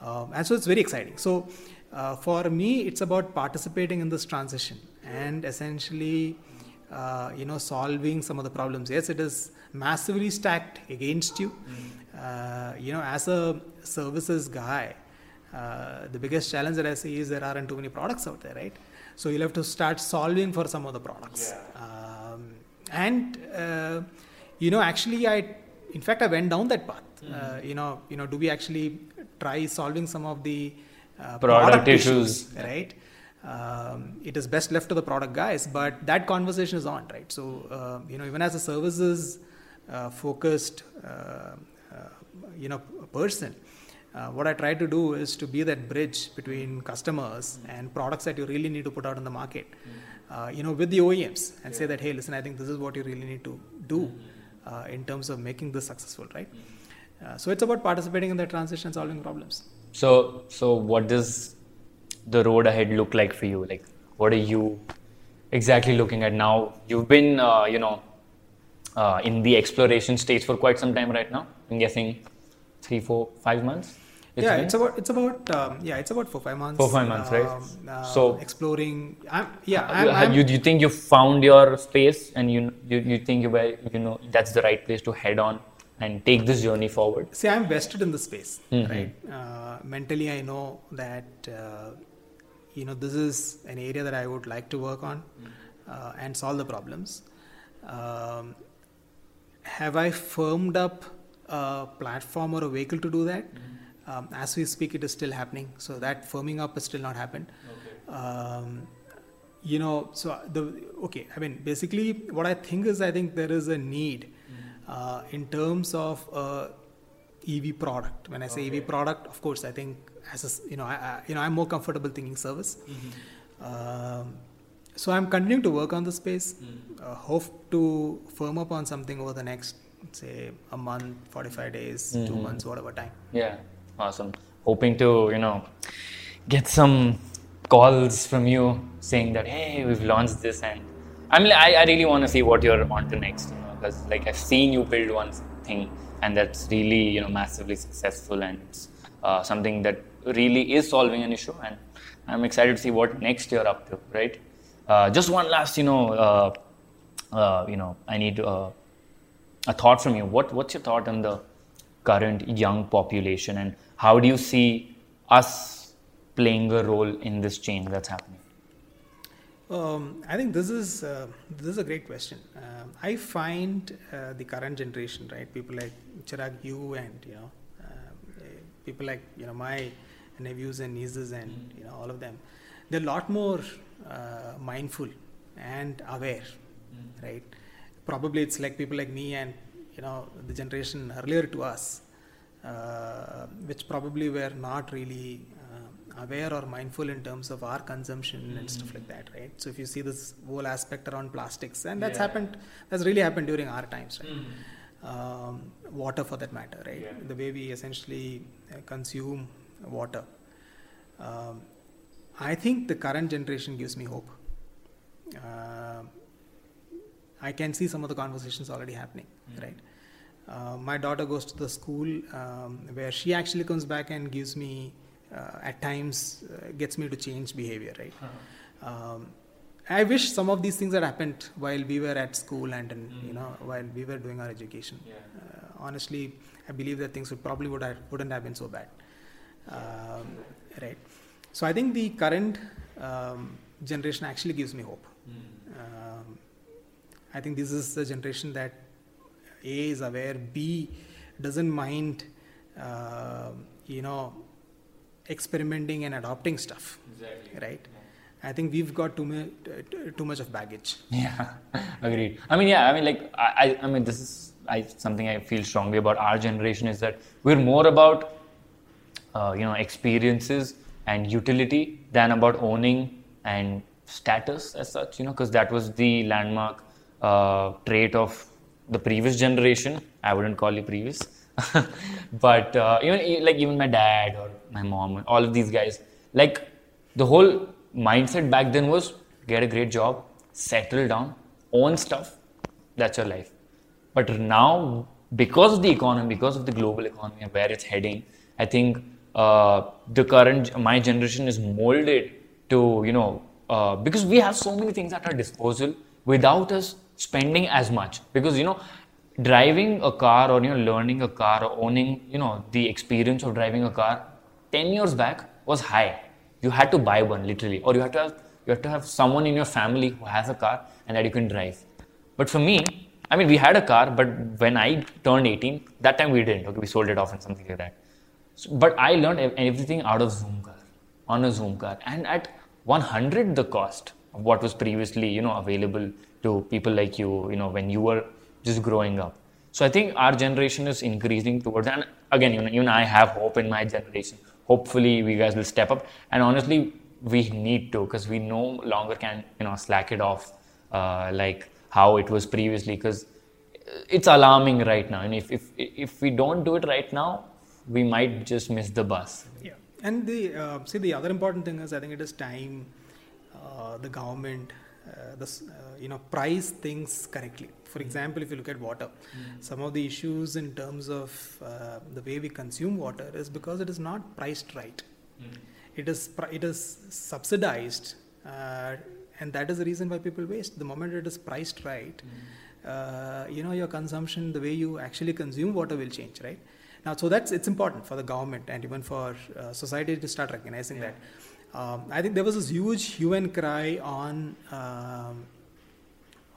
Um, and so it's very exciting. So uh, for me it's about participating in this transition and essentially uh, you know solving some of the problems. Yes it is massively stacked against you. Uh, you know as a services guy uh, the biggest challenge that I see is there aren't too many products out there, right? So you'll have to start solving for some of the products. Um, and uh, you know, actually, I, in fact, I went down that path. Uh, you know, you know, do we actually try solving some of the uh, Product issues. right? Um, it is best left to the product guys, but that conversation is on, right? So uh, you know, even as a services uh, focused, uh, uh, you know, person, uh, what I try to do is to be that bridge between customers and products that you really need to put out in the market. Uh, you know, with the OEMs and say that, hey, listen, I think this is what you really need to do uh, in terms of making this successful, right? Uh, so it's about participating in the transition and solving problems. So so what does the road ahead look like for you? Like what are you exactly looking at now? You've been uh, you know uh, in the exploration stage for quite some time right now. I'm guessing three, four, five months. Yeah, been? it's about it's about um, yeah, it's about four five months. Four, five months, right? Um, uh, So- exploring. I'm, yeah, I'm, I'm, you, you think you found your space and you, you you think you were you know that's the right place to head on and take this journey forward See, I'm vested in the space, Mhm. right? Uh, mentally, I know that uh, you know this is an area that I would like to work on uh, and solve the problems. Um, have I firmed up a platform or a vehicle to do that? Um, as we speak, it is still happening. So that firming up has still not happened. Um, you know, so the okay. I mean, basically, what I think is, I think there is a need uh, in terms of uh, EV product. When I say EV product, of course, I think as a, you know, I, I, you know, I'm more comfortable thinking service. Um, so I'm continuing to work on the space. Uh, hope to firm up on something over the next, say, a month, 45 days, two months, whatever time. yeah awesome hoping to you know get some calls from you saying that hey we've launched this and i mean i, I really want to see what you're on to next you know because like i've seen you build one thing and that's really you know massively successful and uh, something that really is solving an issue and i'm excited to see what next you're up to right uh, just one last you know uh, uh, you know i need uh, a thought from you. What what's your thought on the current young population and how do you see us playing a role in this change that's happening? Um, I think this is uh, this is a great question. Um, I find uh, the current generation, right? People like Chirag, you, and you know, um, eh, people like you know my nephews and nieces, and you know all of them. They're a lot more uh, mindful and aware, right? Probably it's like people like me and you know the generation earlier to us, uh, which probably were not really uh, aware or mindful in terms of our consumption and stuff like that, right? So if you see this whole aspect around plastics, and that's Yeah. happened, that's really happened during our times, right? Um, water, for that matter, right? Yeah. The way we essentially uh, consume water. Um, I think the current generation gives me hope. Uh, I can see some of the conversations already happening, right? Uh, my daughter goes to the school um, where she actually comes back and gives me, uh, at times, uh, gets me to change behavior, right? Um, I wish some of these things had happened while we were at school and, and Mm. you know while we were doing our education. Yeah. Uh, honestly, I believe that things would probably would have, wouldn't have been so bad. Um, right. So I think the current um, generation actually gives me hope. Um, I think this is the generation that A is aware, B doesn't mind, uh, you know, experimenting and adopting stuff. Exactly. Right. I think we've got too, mu- t- too much of baggage. Yeah, agreed. I mean, yeah, I mean, like, I, I, I mean, this is I, something I feel strongly about our generation is that we're more about, uh, you know, experiences and utility than about owning and status as such, you know, because that was the landmark uh, trait of the previous generation. I wouldn't call you previous, but uh, even like even my dad or my mom, all of these guys, like the whole mindset back then was get a great job, settle down, own stuff. That's your life. But now, because of the economy, because of the global economy and where it's heading, I think uh, the current my generation is molded to you know uh, because we have so many things at our disposal without us spending as much. Because you know driving a car or you know learning a car or owning you know the experience of driving a car 10 years back was high. You had to buy one literally. Or you had to have you have to have someone in your family who has a car and that you can drive. But for me i mean we had a car but when i turned 18 that time we didn't. Okay we sold it off and something like that. So, but i learned everything out of Zoomcar on a Zoomcar. And at 100 the cost what was previously you know available to people like you you know when you were just growing up. So i think our generation is increasing towards and again you know even i have hope in my generation. Hopefully we guys will step up. And honestly we need to because we no longer can you know slack it off uh, like how it was previously. Because it's alarming right now. And if, if if we don't do it right now we might just miss the bus. Yeah, and the uh, see the other important thing is I think it is time uh, the government uh, the uh, you know price things correctly. For example, if you look at water, some of the issues in terms of uh, the way we consume water is because it is not priced right. It is it is subsidized, uh, and that is the reason why people waste. The moment it is priced right, uh, you know your consumption, the way you actually consume water will change, right? Now, so that's it's important for the government and even for uh, society to start recognizing that. Um, I think there was this huge hue and cry on um,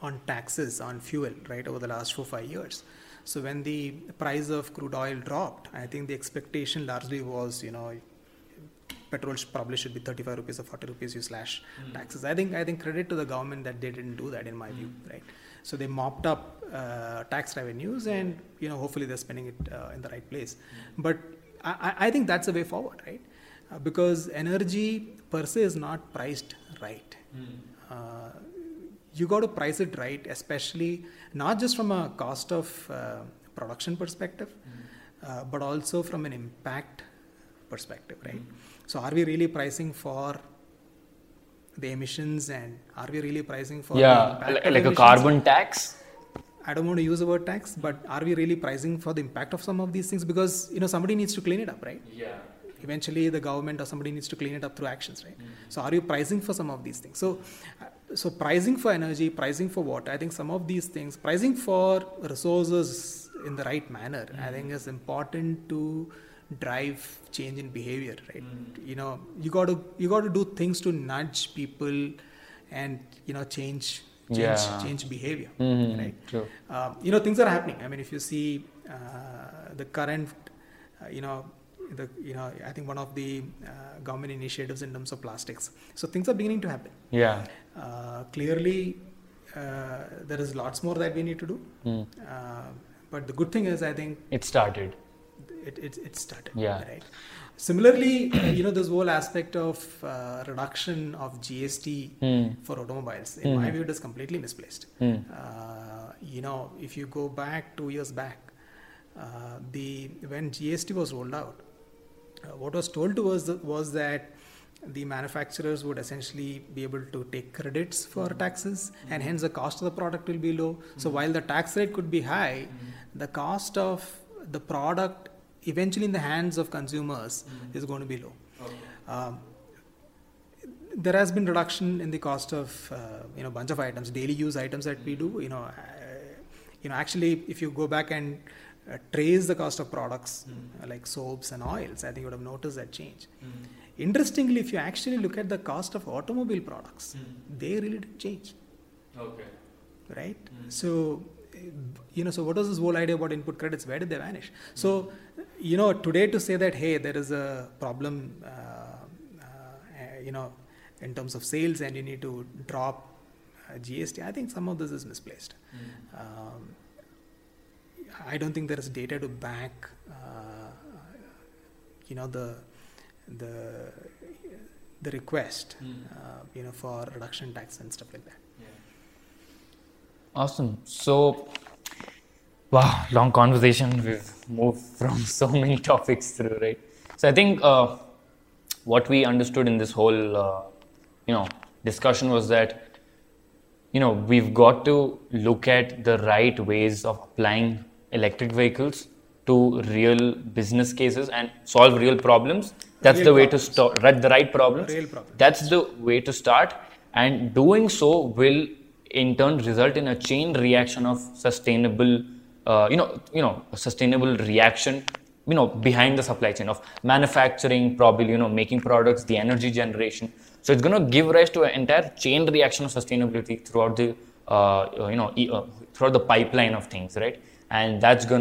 on taxes on fuel right over the last four five years. So when the price of crude oil dropped, I think the expectation largely was you know petrol probably should be 35 rupees or 40 rupees you slash taxes. I think I think credit to the government that they didn't do that in my view, right? So they mopped up uh, tax revenues and you know hopefully they're spending it uh, in the right place. But I, I- I think that's the way forward, right? Uh, because energy per se is not priced right. Uh, you got to price it right, especially not just from a cost of uh, production perspective, uh, but also from an impact perspective, right? So, are we really pricing for the emissions, and are we really pricing for yeah impact like, like a carbon tax I don't want to use the word tax, but are we really pricing for the impact of some of these things? Because you know somebody needs to clean it up, right? yeah eventually the government or somebody needs to clean it up through actions right? So are you pricing for some of these things? So so pricing for energy pricing for water i think some of these things pricing for resources in the right manner i think is important to drive change in behavior right? You know you got to you got to do things to nudge people and you know change change Yeah. change behavior Mhm, right? True. um, you know things are happening. I mean if you see uh, the current uh, you know the you know i think one of the uh, government initiatives in terms of plastics so things are beginning to happen yeah uh, clearly uh, there is lots more that we need to do Mm. uh, but the good thing is i think it started it, it, it started Yeah. right similarly you know this whole aspect of uh, reduction of gst Hmm. for automobiles in my Mhm. view it is completely misplaced Hmm. uh, you know if you go back two years back uh, the when gst was rolled out what was told to us was that the manufacturers would essentially be able to take credits for taxes and hence the cost of the product will be low. So while the tax rate could be high the cost of the product eventually in the hands of consumers is going to be low. Um, there has been reduction in the cost of uh, you know bunch of items, daily use items that we do. You know, uh, you know actually if you go back and uh, trace the cost of products mm. like soaps and oils, I think you would have noticed that change. Mm. Interestingly, if you actually look at the cost of automobile products, mm. they really didn't change. Okay. Right. So you know, so what was this whole idea about input credits? Where did they vanish? So, you know, today to say that hey, there is a problem, uh, uh, you know, in terms of sales, and you need to drop uh, GST. I think some of this is misplaced. Mm. Um, I don't think there is data to back, uh, you know, the the the request, mm. you know, for reduction tax and stuff like that. Awesome. So, wow, long conversation. We've moved from so many topics through, right? So I think uh, what we understood in this whole, uh, you know, discussion was that, you know, we've got to look at the right ways of applying electric vehicles to real business cases and solve real problems. That's real the way problems. to start. Right, the right problems. Real problems. That's the way to start, and doing so will in turn result in a chain reaction of sustainable, uh, you know, you know, sustainable reaction, you know, behind the supply chain of manufacturing, probably, you know, making products, the energy generation. So it's going to give rise to an entire chain reaction of sustainability throughout the, uh, you know, uh, throughout the pipeline of things, right? And that's to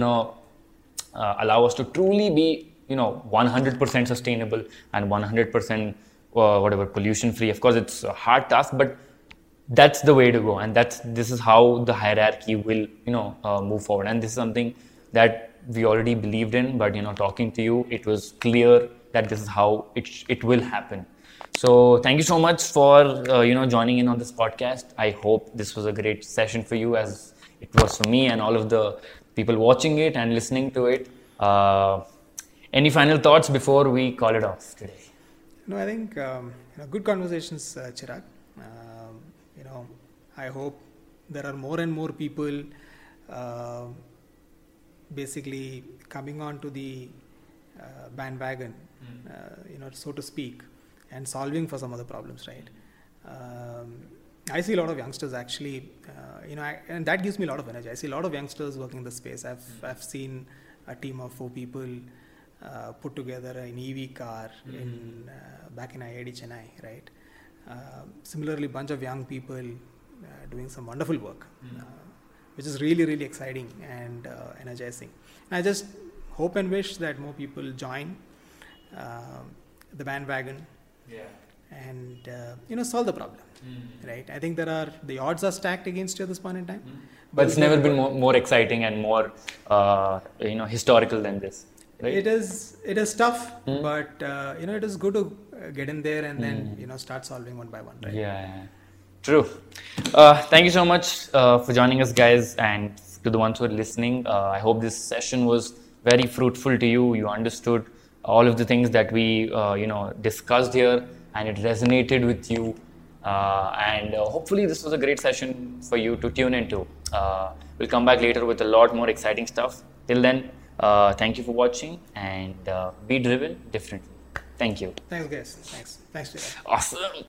uh, allow us to truly be, you know, 100% sustainable and 100% uh, whatever pollution free. Of course, it's a hard task, but that's the way to go. And that's this is how the hierarchy will you know uh, move forward. And this is something that we already believed in but you know talking to you it was clear that this is how it sh- it will happen. So thank you so much for uh, you know joining in on this podcast. I hope this was a great session for you as it was for me and all of the people watching it and listening to it uh, any final thoughts before we call it off today no i think um, you know, good conversations uh, chirag Um, you know, I hope there are more and more people uh, basically coming on to the uh, bandwagon, mm. uh, you know, so to speak, and solving for some of the problems, right? Um, I see a lot of youngsters actually, uh, you know, I, and that gives me a lot of energy. I see a lot of youngsters working in the space. I've, mm. I've seen a team of four people uh, put together an EV car mm. in uh, back in IIT Chennai, right? similarly, bunch of young people uh, doing some wonderful work, mm. which is really, really exciting and uh, energizing. And I just hope and wish that more people join the bandwagon. Yeah and uh, you know solve the problem mm. right i think there are the odds are stacked against you at this point in time mm. but, but, it's never been more, more exciting and more uh, you know historical than this right? it is it is tough mm. but uh, you know it is good to get in there and then you know start solving one by one right yeah True. Uh, thank you so much uh, for joining us, guys, and to the ones who are listening. Uh, I hope this session was very fruitful to you. You understood all of the things that we, uh, you know, discussed here, and it resonated with you. Uh, and uh, hopefully, this was a great session for you to tune into. we'll come back later with a lot more exciting stuff. Till then, thank you for watching, and be driven differently. Thank you. Thanks, guys. Thanks. Thanks, Jay. Awesome.